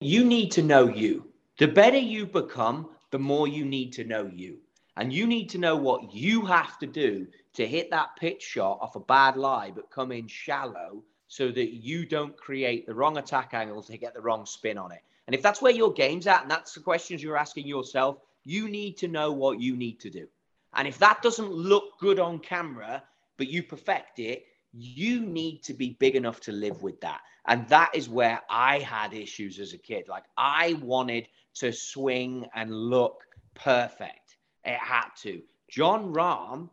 you need to know you. The better you become, the more you need to know you. And you need to know what you have to do to hit that pitch shot off a bad lie, but come in shallow so that you don't create the wrong attack angle to get the wrong spin on it. And if that's where your game's at, and that's the questions you're asking yourself, you need to know what you need to do. And if that doesn't look good on camera, but you perfect it, you need to be big enough to live with that. And that is where I had issues as a kid. Like I wanted to swing and look perfect. It had to. Jon Rahm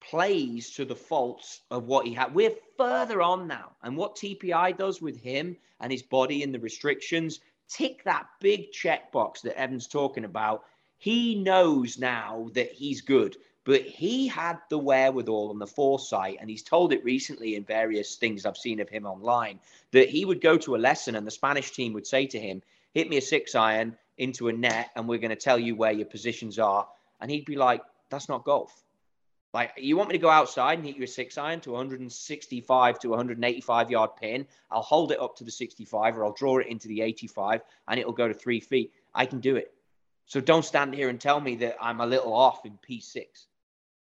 plays to the faults of what he had. We're further on now. And what TPI does with him and his body and the restrictions, tick that big checkbox that Evan's talking about. He knows now that he's good but he had the wherewithal and the foresight, and he's told it recently in various things I've seen of him online that he would go to a lesson and the Spanish team would say to him, Hit me a six iron into a net, and we're going to tell you where your positions are. And he'd be like, That's not golf. Like, you want me to go outside and hit you a six iron to 165 to 185 yard pin? I'll hold it up to the 65 or I'll draw it into the 85 and it'll go to three feet. I can do it. So don't stand here and tell me that I'm a little off in P6.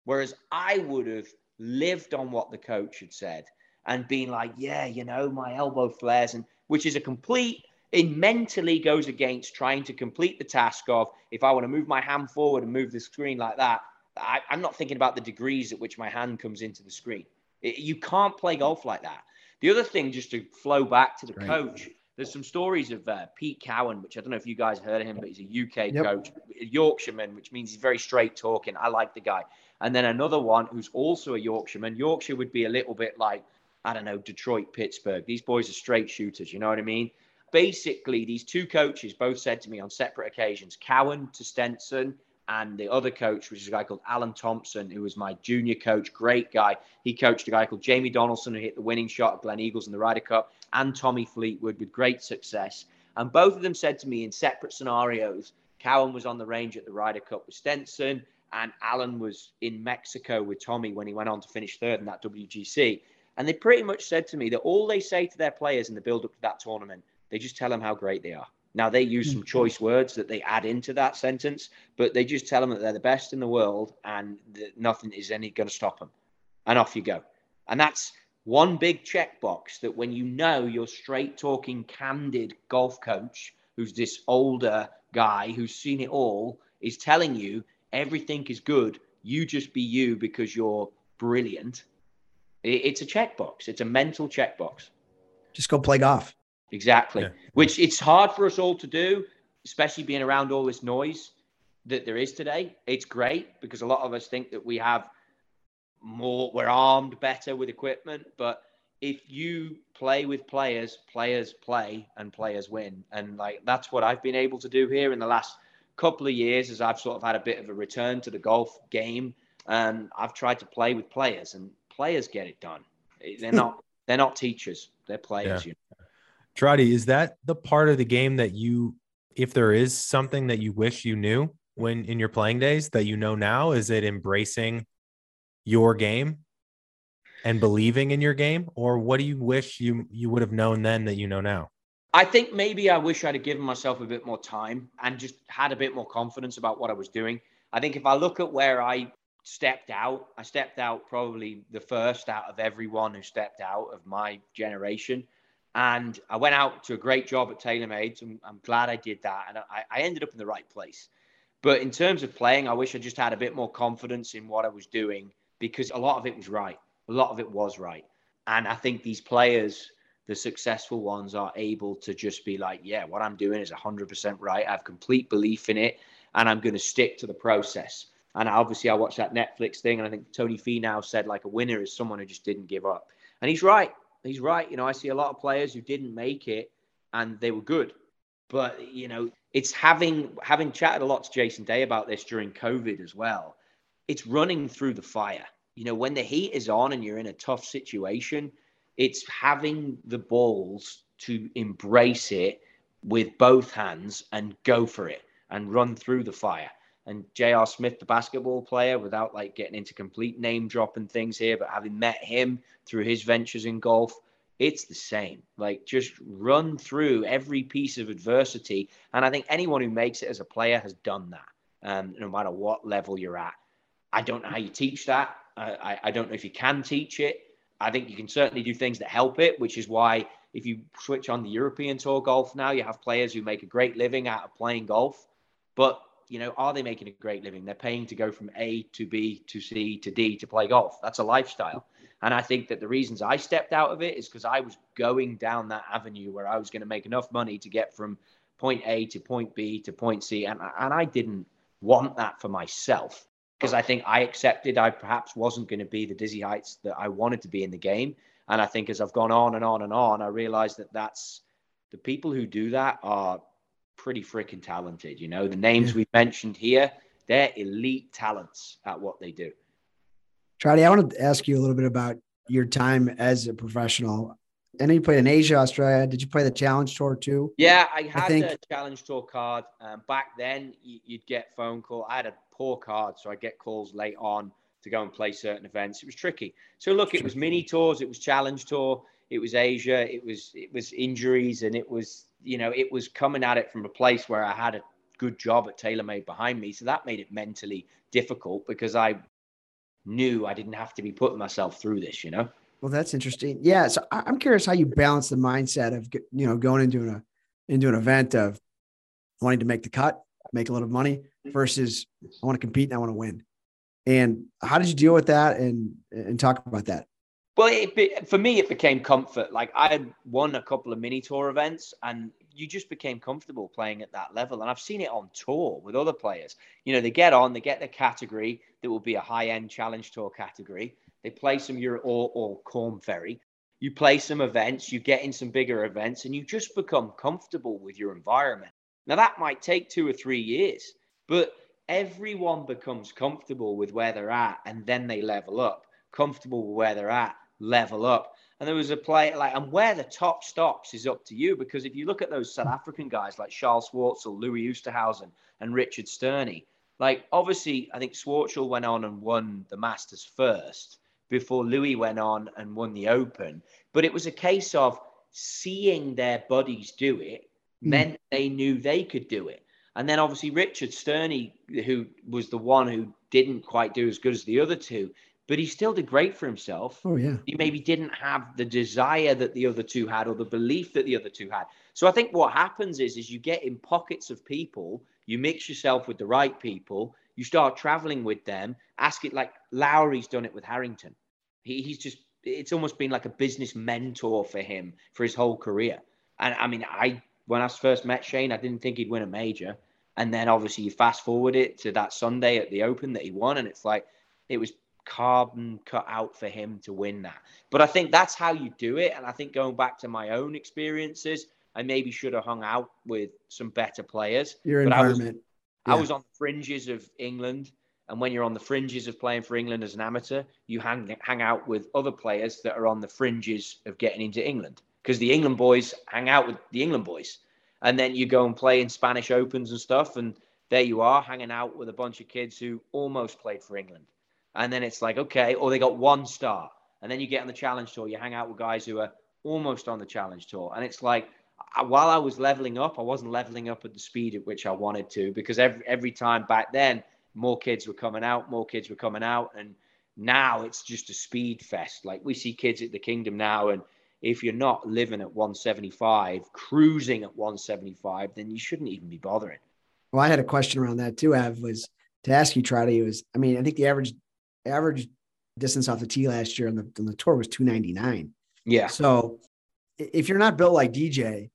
Whereas I would have lived on what the coach had said and been like, yeah, you know, my elbow flares, and which is a complete, it mentally goes against trying to complete the task of if I want to move my hand forward and move the screen like that, I, am not thinking about the degrees at which my hand comes into the screen. It, you can't play golf like that. The other thing, just to flow back to the right. coach, there's some stories of uh, Pete Cowan, which I don't know if you guys heard of him, but he's a UK yep. coach, a Yorkshireman, which means he's very straight talking. I like the guy. And then another one who's also a Yorkshireman. Yorkshire would be a little bit like, I don't know, Detroit, Pittsburgh. These boys are straight shooters. You know what I mean? Basically, these two coaches both said to me on separate occasions, Cowan to Stenson, and the other coach, which is a guy called Alan Thompson, who was my junior coach, great guy. He coached a guy called Jamie Donaldson, who hit the winning shot at Gleneagles in the Ryder Cup, and Tommy Fleetwood with great success. And both of them said to me in separate scenarios, Cowan was on the range at the Ryder Cup with Stenson and Alan was in Mexico with Tommy when he went on to finish third in that WGC. And they pretty much said to me that all they say to their players in the build up to that tournament, they just tell them how great they are. Now they use some mm-hmm. choice words that they add into that sentence, but they just tell them that they're the best in the world and that nothing is any going to stop them. And off you go. And that's one big checkbox that when you know your straight talking, candid golf coach, who's this older guy who's seen it all, is telling you everything is good. You just be you because you're brilliant. It's a checkbox. It's a mental checkbox. Just go play golf. Exactly. Yeah. Which it's hard for us all to do, especially being around all this noise that there is today. It's great because a lot of us think that we have more, we're armed better with equipment. But if you play with players, players play and players win. And like that's what I've been able to do here in the last couple of years as I've sort of had a bit of a return to the golf game. And I've tried to play with players and players get it done. They're [LAUGHS] not they're not teachers, they're players. Yeah. You know? Trottie, is that the part of the game that you, if there is something that you wish you knew when in your playing days that you know now, is it embracing your game and believing in your game, or what do you wish you you would have known then that you know now? I think maybe I wish I'd have given myself a bit more time and just had a bit more confidence about what I was doing. I think if I look at where I stepped out, I stepped out probably the first out of everyone who stepped out of my generation. And I went out to a great job at TaylorMade. So I'm, I'm glad I did that. And I, I ended up in the right place. But in terms of playing, I wish I just had a bit more confidence in what I was doing because a lot of it was right. A lot of it was right. And I think these players, the successful ones, are able to just be like, yeah, what I'm doing is 100% right. I have complete belief in it and I'm going to stick to the process. And obviously, I watched that Netflix thing, and I think Tony Finau said like a winner is someone who just didn't give up. And he's right he's right. You know, I see a lot of players who didn't make it and they were good. But, you know, it's having having chatted a lot to Jason Day about this during COVID as well. It's running through the fire. You know, when the heat is on and you're in a tough situation, it's having the balls to embrace it with both hands and go for it and run through the fire and J.R. Smith, the basketball player, without like getting into complete name dropping things here, but having met him through his ventures in golf, it's the same. Like just run through every piece of adversity. And I think anyone who makes it as a player has done that, um, no matter what level you're at. I don't know how you teach that. I, I don't know if you can teach it. I think you can certainly do things that help it, which is why if you switch on the European Tour golf now, you have players who make a great living out of playing golf. But you know, are they making a great living? They're paying to go from A to B to C to D to play golf. That's a lifestyle. And I think that the reasons I stepped out of it is because I was going down that avenue where I was going to make enough money to get from point A to point B to point C. And, and I didn't want that for myself because I think I accepted I perhaps wasn't going to be the dizzy heights that I wanted to be in the game. And I think as I've gone on and on and on, I realized that that's the people who do that are pretty freaking talented. You know, the names yeah. we mentioned here, they're elite talents at what they do. Charlie, I want to ask you a little bit about your time as a professional. I know you played in Asia, Australia. Did you play the Challenge Tour too? Yeah, I had I think... a Challenge Tour card. Um, back then, you'd get phone call. I had a poor card, so I get calls late on to go and play certain events. It was tricky. So look, it was mini tours, it was Challenge Tour, it was Asia, it was it was injuries, and it was you know, it was coming at it from a place where I had a good job at TaylorMade behind me. So that made it mentally difficult because I knew I didn't have to be putting myself through this, you know? Well, that's interesting. Yeah. So I'm curious how you balance the mindset of, you know, going into an, uh, into an event of wanting to make the cut, make a lot of money versus I want to compete and I want to win. And how did you deal with that and, and talk about that? Well, it, for me, it became comfort. Like I had won a couple of mini tour events, and you just became comfortable playing at that level. And I've seen it on tour with other players. You know, they get on, they get their category that will be a high end challenge tour category. They play some Euro or, or Korn Ferry. You play some events, you get in some bigger events, and you just become comfortable with your environment. Now, that might take two or three years, but everyone becomes comfortable with where they're at, and then they level up, comfortable with where they're at level up. And there was a play like, and where the top stops is up to you because if you look at those South African guys like Charles Schwartzel, Louis Oosthuizen, and Richard Sterne, like obviously, I think Schwartzel went on and won the Masters first before Louis went on and won the Open. But it was a case of seeing their buddies do it mm. meant they knew they could do it. And then obviously Richard Sterne, who was the one who didn't quite do as good as the other two, but he still did great for himself. Oh yeah. He maybe didn't have the desire that the other two had or the belief that the other two had. So I think what happens is is you get in pockets of people, you mix yourself with the right people, you start traveling with them, ask it like Lowry's done it with Harrington. He, he's just it's almost been like a business mentor for him for his whole career. And I mean, I when I first met Shane, I didn't think he'd win a major. And then obviously you fast forward it to that Sunday at the Open that he won, and it's like it was carbon cut out for him to win that. But I think that's how you do it. And I think going back to my own experiences, I maybe should have hung out with some better players. Your environment. I was, yeah. I was on the fringes of England. And when you're on the fringes of playing for England as an amateur, you hang, hang out with other players that are on the fringes of getting into England because the England boys hang out with the England boys. And then you go and play in Spanish Opens and stuff. And there you are hanging out with a bunch of kids who almost played for England. And then it's like, okay, or they got one star. And then you get on the challenge tour, you hang out with guys who are almost on the challenge tour. And it's like, while I was leveling up, I wasn't leveling up at the speed at which I wanted to because every, every time back then, more kids were coming out, more kids were coming out. And now it's just a speed fest. Like we see kids at the Kingdom now. And if you're not living at 175, cruising at 175, then you shouldn't even be bothering. Well, I had a question around that too, Ev, was to ask you, Trottie, was, I mean, I think the average average distance off the tee last year on the, on the tour was 299. Yeah. So if you're not built like DJ,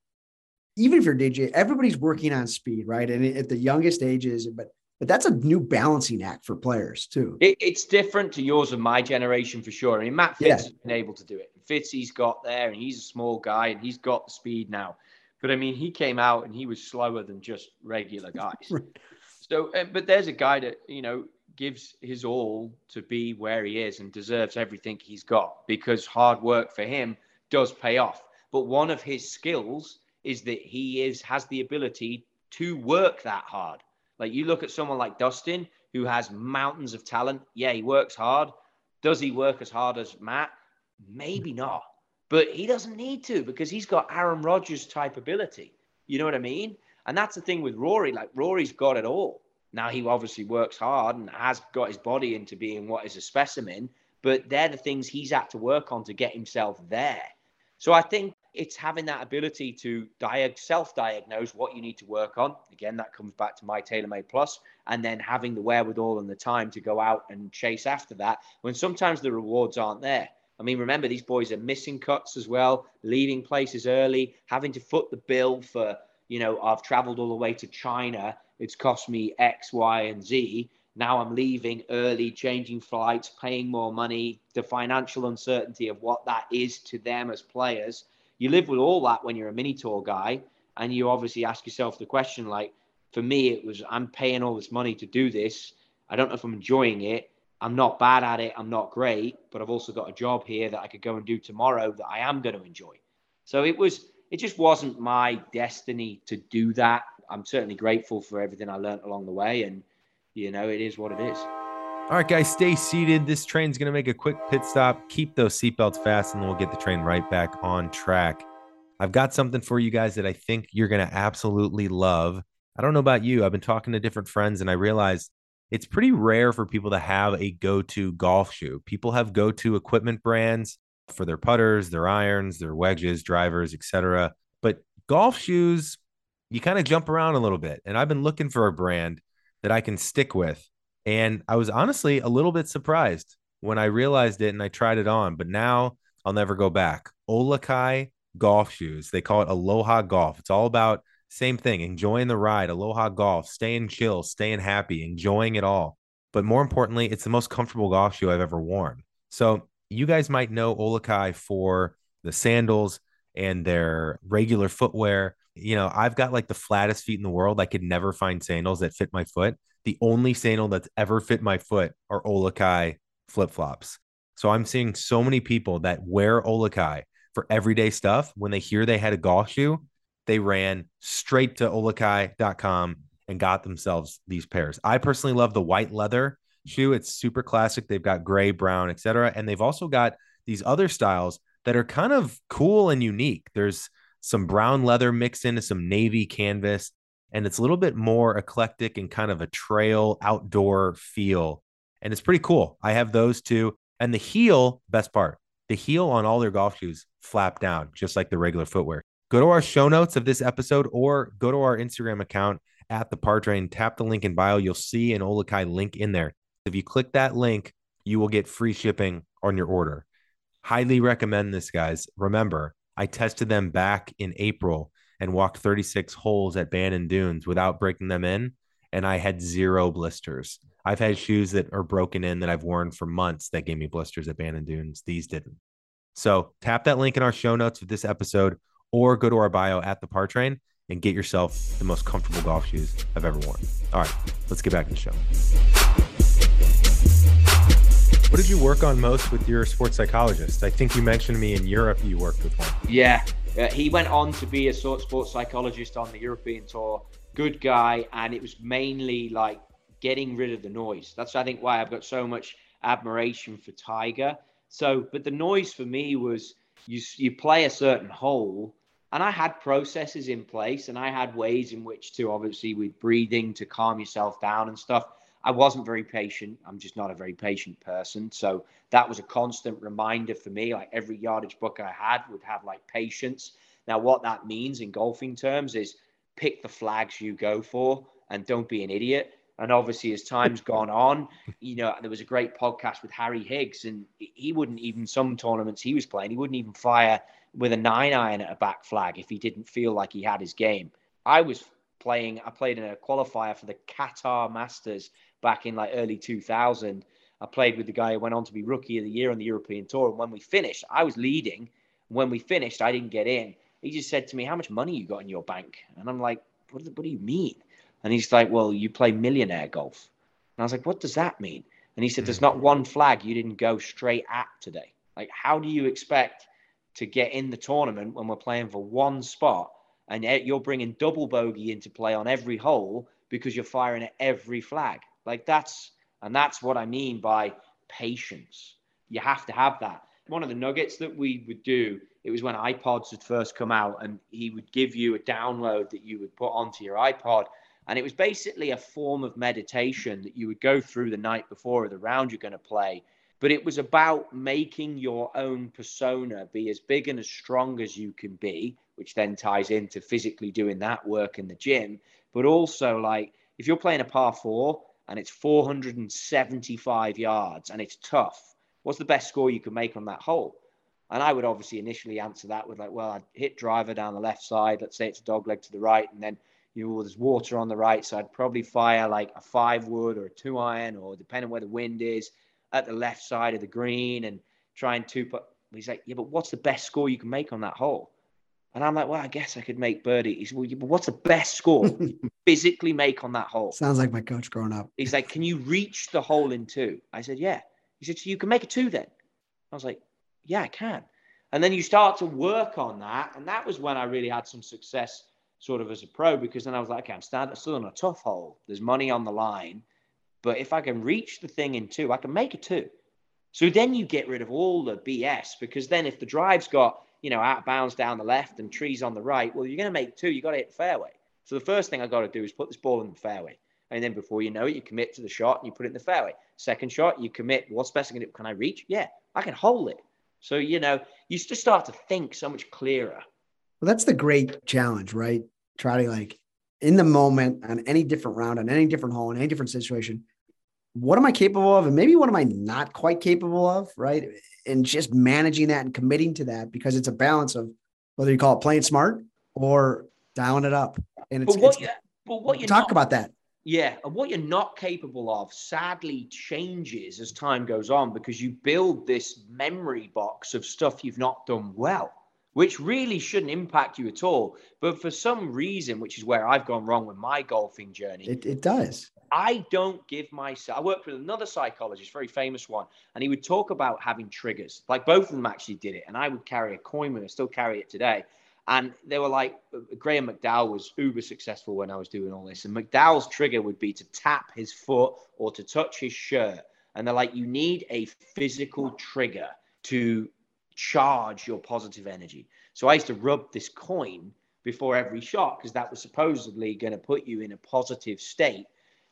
even if you're DJ, everybody's working on speed, right? And at the youngest ages, but but that's a new balancing act for players too. It, it's different to yours and my generation for sure. I mean, Matt Fitz yeah. has been able to do it. Fitz, he's got there, and he's a small guy, and he's got the speed now. But I mean, he came out and he was slower than just regular guys. [LAUGHS] right. So, but there's a guy that you know gives his all to be where he is and deserves everything he's got because hard work for him does pay off. But one of his skills is that he is has the ability to work that hard. Like you look at someone like Dustin who has mountains of talent. Yeah, he works hard. Does he work as hard as Matt? Maybe not. But he doesn't need to because he's got Aaron Rodgers type ability. You know what I mean? And that's the thing with Rory. Like Rory's got it all. Now he obviously works hard and has got his body into being what is a specimen, but they're the things he's had to work on to get himself there. So I think it's having that ability to diag- self-diagnose what you need to work on. Again, that comes back to my TaylorMade Plus, and then having the wherewithal and the time to go out and chase after that when sometimes the rewards aren't there. I mean, remember these boys are missing cuts as well, leaving places early, having to foot the bill for you know I've traveled all the way to China it's cost me X, Y, and Z. Now I'm leaving early, changing flights, paying more money, the financial uncertainty of what that is to them as players. You live with all that when you're a mini tour guy, and you obviously ask yourself the question like, for me, it was I'm paying all this money to do this. I don't know if I'm enjoying it. I'm not bad at it. I'm not great, but I've also got a job here that I could go and do tomorrow that I am going to enjoy. So it was, it just wasn't my destiny to do that. I'm certainly grateful for everything I learned along the way. And, you know, it is what it is. All right, guys, stay seated. This train's going to make a quick pit stop. Keep those seatbelts fast, and we'll get the train right back on track. I've got something for you guys that I think you're going to absolutely love. I don't know about you. I've been talking to different friends, and I realized it's pretty rare for people to have a go to golf shoe. People have go to equipment brands for their putters, their irons, their wedges, drivers, etc. But golf shoes, you kind of jump around a little bit. And I've been looking for a brand that I can stick with. And I was honestly a little bit surprised when I realized it and I tried it on, but now I'll never go back. Olukai golf shoes. They call it Aloha Golf. It's all about same thing, enjoying the ride, Aloha Golf, staying chill, staying happy, enjoying it all. But more importantly, it's the most comfortable golf shoe I've ever worn. So you guys might know Olukai for the sandals and their regular footwear you know, I've got like the flattest feet in the world. I could never find sandals that fit my foot. The only sandal that's ever fit my foot are Olukai flip flops. So I'm seeing so many people that wear Olukai for everyday stuff. When they hear they had a golf shoe, they ran straight to olukai.com and got themselves these pairs. I personally love the white leather shoe. It's super classic. They've got gray, brown, etc. And they've also got these other styles that are kind of cool and unique. There's some brown leather mixed into some navy canvas, and it's a little bit more eclectic and kind of a trail outdoor feel. And it's pretty cool. I have those two. And the heel, best part, the heel on all their golf shoes flap down, just like the regular footwear. Go to our show notes of this episode or go to our Instagram account at the Par Train. Tap the link in bio. You'll see an Olukai link in there. If you click that link, you will get free shipping on your order. Highly recommend this, guys. Remember, I tested them back in April and walked 36 holes at Bandon Dunes without breaking them in, and I had zero blisters. I've had shoes that are broken in that I've worn for months that gave me blisters at Bandon Dunes. These didn't. So tap that link in our show notes of this episode or go to our bio at the Par Train and get yourself the most comfortable golf shoes I've ever worn. All right, let's get back to the show. What did you work on most with your sports psychologist? I think you mentioned me in Europe you worked with one. Yeah, uh, he went on to be a sort sports psychologist on the European tour. Good guy, and it was mainly like getting rid of the noise. That's I think why I've got so much admiration for Tiger. So, but the noise for me was you you play a certain hole, and I had processes in place, and I had ways in which to obviously with breathing to calm yourself down and stuff. I wasn't very patient. I'm just not a very patient person. So that was a constant reminder for me. Like every yardage book I had would have like patience. Now, what that means in golfing terms is pick the flags you go for and don't be an idiot. And obviously, as time's gone on, you know, there was a great podcast with Harry Higgs, and he wouldn't even, some tournaments he was playing, he wouldn't even fire with a nine iron at a back flag if he didn't feel like he had his game. I was playing, I played in a qualifier for the Qatar Masters back in like early 2000. I played with the guy who went on to be rookie of the year on the European tour. And when we finished, I was leading. When we finished, I didn't get in. He just said to me, How much money you got in your bank? And I'm like, What, what do you mean? And he's like, Well, you play millionaire golf. And I was like, What does that mean? And he said, There's not mm. one flag you didn't go straight at today. Like, how do you expect to get in the tournament when we're playing for one spot and eh, you're bringing double bogey into play on every hole because you're firing at every flag? Like that's, and that's what I mean by patience. You have to have that. One of the nuggets that we would do, it was when iPods had first come out, and he would give you a download that you would put onto your iPod. And it was basically a form of meditation that you would go through the night before of the round you're going to play. But it was about making your own persona be as big and as strong as you can be, which then ties into physically doing that work in the gym. But also, like, if you're playing a par four, and it's 475 yards and it's tough, what's the best score you can make on that hole? And I would obviously initially answer that with like, well, I'd hit driver down the left side. Let's say it's a dog leg to the right, and then you know there's water on the right, so I'd probably fire like a five wood or a two iron, or depending where the wind is, at the left side of the green, and try and two put. He's like, yeah, but what's the best score you can make on that hole? And I'm like, well, I guess I could make birdie. He's well, what's the best score you [LAUGHS] physically make on that hole? Sounds like my coach growing up. He's like, can you reach the hole in two? I said, yeah. He said, so you can make a two then? I was like, yeah, I can. And then you start to work on that. And that was when I really had some success sort of as a pro because then I was like, okay, I'm standing still on a tough hole. There's money on the line. But if I can reach the thing in two, I can make a two. So then you get rid of all the BS because then if the drive's got you know, out bounds down the left and trees on the right, well, you're going to make two. You got to hit the fairway. So the first thing I got to do is put this ball in the fairway. And then before you know it, you commit to the shot and you put it in the fairway. Second shot, you commit. What's best? Can I reach? Yeah, I can hold it. So, you know, you just start to think so much clearer. Well, that's the great challenge, right? Try to like in the moment on any different round, on any different hole, in any different situation, what am I capable of? And maybe what am I not quite capable of, right? And just managing that and committing to that because it's a balance of whether you call it playing smart or dialing it up. And it's, but what, it's, you, but what you talk not, about that. Yeah. And what you're not capable of sadly changes as time goes on because you build this memory box of stuff you've not done well which really shouldn't impact you at all. But for some reason, which is where I've gone wrong with my golfing journey, it, it does. I don't give myself. I worked with another psychologist, very famous one, and he would talk about having triggers. Like both of them actually did it, and I would carry a coin with, I still carry it today. And they were like, Graeme McDowell was uber successful when I was doing all this. And McDowell's trigger would be to tap his foot or to touch his shirt. And they're like, you need a physical trigger to charge your positive energy. So I used to rub this coin before every shot because that was supposedly going to put you in a positive state.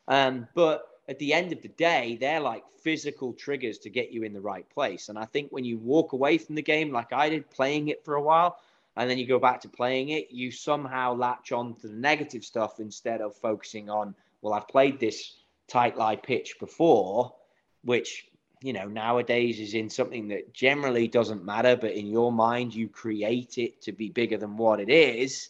Um, but at the end of the day, they're like physical triggers to get you in the right place. And I think when you walk away from the game, like I did, playing it for a while, and then you go back to playing it, you somehow latch on to the negative stuff instead of focusing on, well, I've played this tight lie pitch before, which you know nowadays is in something that generally doesn't matter but in your mind you create it to be bigger than what it is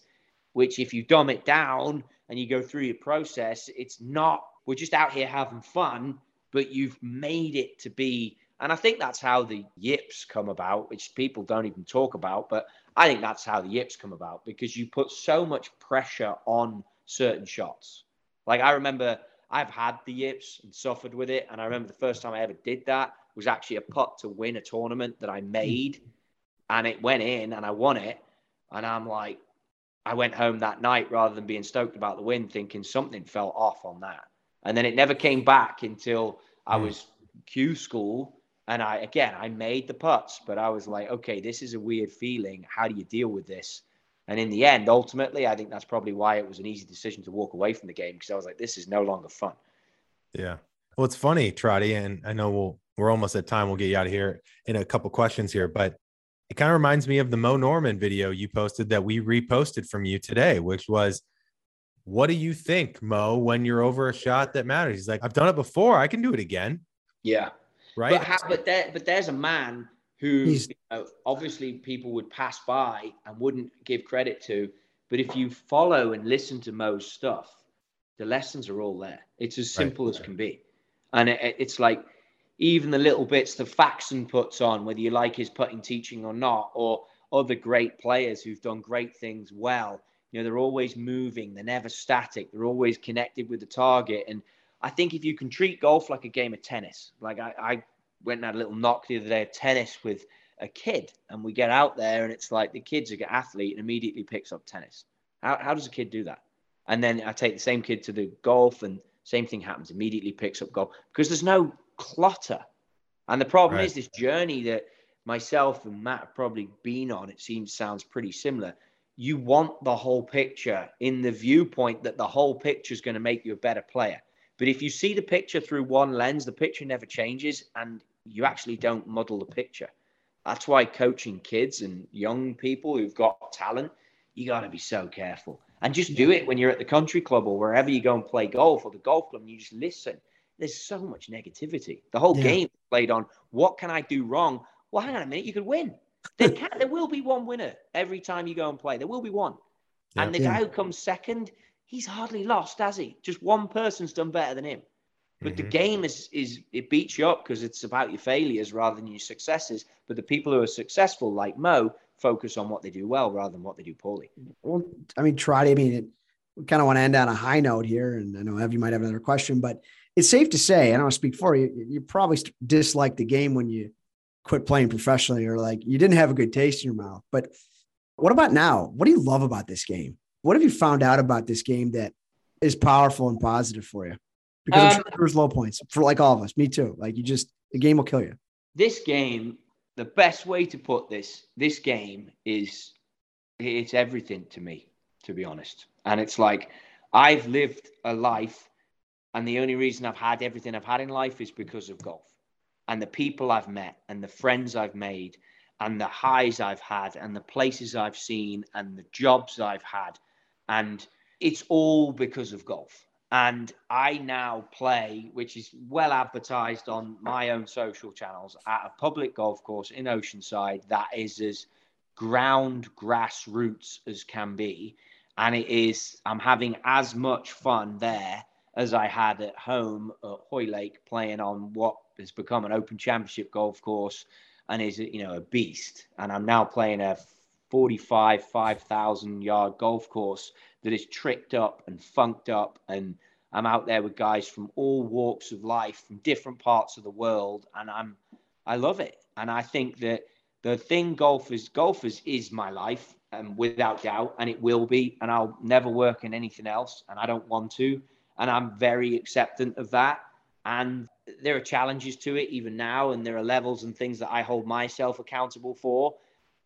which if you dumb it down and you go through your process it's not we're just out here having fun but you've made it to be and i think that's how the yips come about which people don't even talk about but i think that's how the yips come about because you put so much pressure on certain shots like i remember I've had the yips and suffered with it. And I remember the first time I ever did that was actually a putt to win a tournament that I made. And it went in and I won it. And I'm like, I went home that night rather than being stoked about the win, thinking something fell off on that. And then it never came back until I hmm. was Q school. And I, again, I made the putts, but I was like, okay, this is a weird feeling. How do you deal with this? And in the end, ultimately, I think that's probably why it was an easy decision to walk away from the game because I was like, this is no longer fun. Yeah. Well, it's funny, Trottie, and I know we'll we're almost at time. We'll get you out of here in a couple questions here, but it kind of reminds me of the Mo Norman video you posted that we reposted from you today, which was, "What do you think, Mo, when you're over a shot that matters?" He's like, "I've done it before. I can do it again." Yeah. Right. But, how, but there, but there's a man who you know, obviously people would pass by and wouldn't give credit to. But if you follow and listen to Mo's stuff, the lessons are all there. It's as simple right. as can be. And it, it's like even the little bits the Faxon puts on, whether you like his putting teaching or not, or other great players who've done great things well. You know, they're always moving, they're never static, they're always connected with the target. And I think if you can treat golf like a game of tennis, like I, I went and had a little knock the other day of tennis with a kid, and we get out there, and it's like the kid's an athlete and immediately picks up tennis. How, how does a kid do that? And then I take the same kid to the golf, and same thing happens. Immediately picks up golf because there's no clutter. And the problem right. is this journey that myself and Matt have probably been on. It seems sounds pretty similar. You want the whole picture in the viewpoint that the whole picture is going to make you a better player. But if you see the picture through one lens, the picture never changes and you actually don't muddle the picture. That's why coaching kids and young people who've got talent, you got to be so careful. And just do it when you're at the country club or wherever you go and play golf or the golf club and you just listen. There's so much negativity. The whole yeah. game played on what can I do wrong? Well, hang on a minute, you could win. There, can, there will be one winner every time you go and play. There will be one. Yeah. And the guy who comes second, he's hardly lost, has he? Just one person's done better than him. But mm-hmm. the game is is it beats you up because it's about your failures rather than your successes. But the people who are successful, like Mo, focus on what they do well rather than what they do poorly. Well, I mean, Trottie, I mean, it, we kind of want to end on a high note here, and I know Ev, you might have another question, but it's safe to say, I don't speak for you, you probably dislike the game when you quit playing professionally, or like you didn't have a good taste in your mouth. But what about now? What do you love about this game? What have you found out about this game that is powerful and positive for you? Because um, sure there's low points for like all of us. Me too. Like you just the game will kill you. This game, the best way to put this, this game is it's everything to me, to be honest. And it's like I've lived a life, and the only reason I've had everything I've had in life is because of golf and the people I've met and the friends I've made and the highs I've had and the places I've seen and the jobs I've had and it's all because of golf. And I now play, which is well advertised on my own social channels, at a public golf course in Oceanside that is as ground grassroots as can be. And it is, I'm having as much fun there as I had at home at Hoylake playing on what has become an open championship golf course and is, you know, a beast. And I'm now playing a 45, 5,000 yard golf course that is tricked up and funked up. And I'm out there with guys from all walks of life, from different parts of the world. And I'm, I love it. And I think that the thing golfers, golfers is my life. um, without doubt, and it will be. And I'll never work in anything else, and I don't want to. And I'm very acceptant of that. And there are challenges to it even now, and there are levels and things that I hold myself accountable for.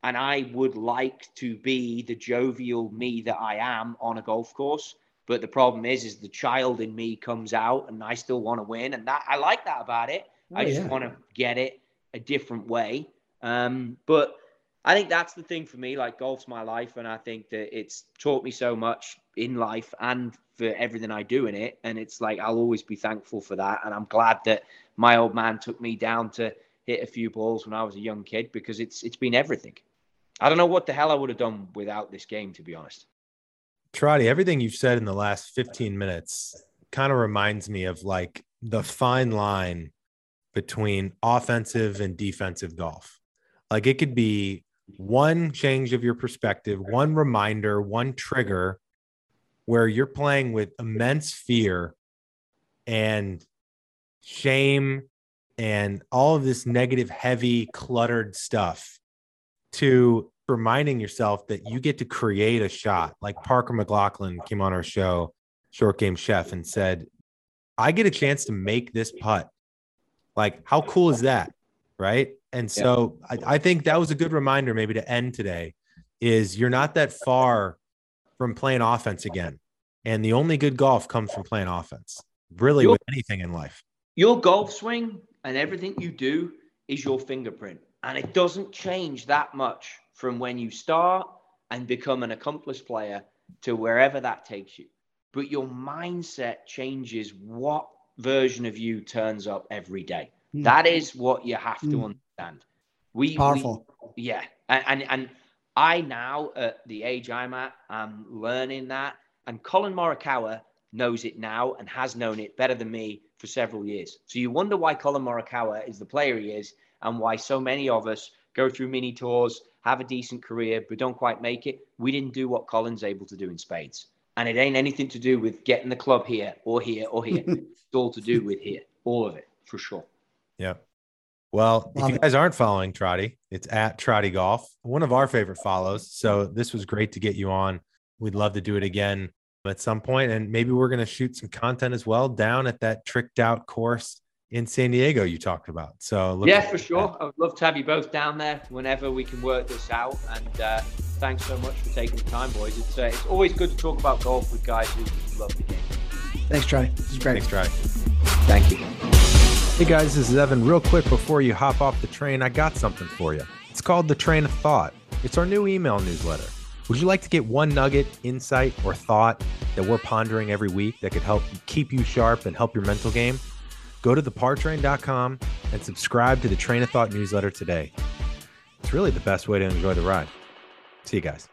And I would like to be the jovial me that I am on a golf course. But the problem is, is the child in me comes out, and I still want to win, and that I like that about it. Oh, I just yeah. want to get it a different way. Um, but I think that's the thing for me. Like golf's my life, and I think that it's taught me so much in life and for everything I do in it. And it's like I'll always be thankful for that. And I'm glad that my old man took me down to hit a few balls when I was a young kid because it's it's been everything. I don't know what the hell I would have done without this game, to be honest. Trottie, everything you've said in the last 15 minutes kind of reminds me of like the fine line between offensive and defensive golf. Like it could be one change of your perspective, one reminder, one trigger where you're playing with immense fear and shame and all of this negative, heavy, cluttered stuff to reminding yourself that you get to create a shot. Like Parker McLachlin came on our show, Short Game Chef, and said, I get a chance to make this putt. Like, how cool is that? Right. And so yeah. I, I think that was a good reminder, maybe to end today, is you're not that far from playing offense again. And the only good golf comes from playing offense, really, your, with anything in life. Your golf swing and everything you do is your fingerprint. And it doesn't change that much from when you start and become an accomplished player to wherever that takes you. But your mindset changes what version of you turns up every day. Mm. That is what you have to mm. understand. We powerful. We, yeah. And, and, and I now at the age I'm at, I'm learning that. And Collin Morikawa knows it now and has known it better than me for several years. So you wonder why Collin Morikawa is the player he is and why so many of us go through mini tours, have a decent career, but don't quite make it. We didn't do what Collin's able to do in spades. And it ain't anything to do with getting the club here or here or here. [LAUGHS] it's all to do with here. All of it, for sure. Yeah. Well, Love if you guys aren't following Trottie, it's at Trottie Golf, one of our favorite follows. So this was great to get you on. We'd love to do it again at some point, and maybe we're going to shoot some content as well down at that tricked out course in San Diego you talked about. So yeah, for sure. I would love to have you both down there whenever we can work this out. And uh, thanks so much for taking the time, boys. It's uh, it's always good to talk about golf with guys who love the game. Thanks, Trottie. This is great. Thanks, Trottie. Thank you. Hey guys, this is Evan. Real quick before you hop off the train, I got something for you. It's called The Train of Thought. It's our new email newsletter. Would you like to get one nugget, insight, or thought that we're pondering every week that could help keep you sharp and help your mental game? Go to thepartrain.com and subscribe to the Train of Thought newsletter today. It's really the best way to enjoy the ride. See you guys.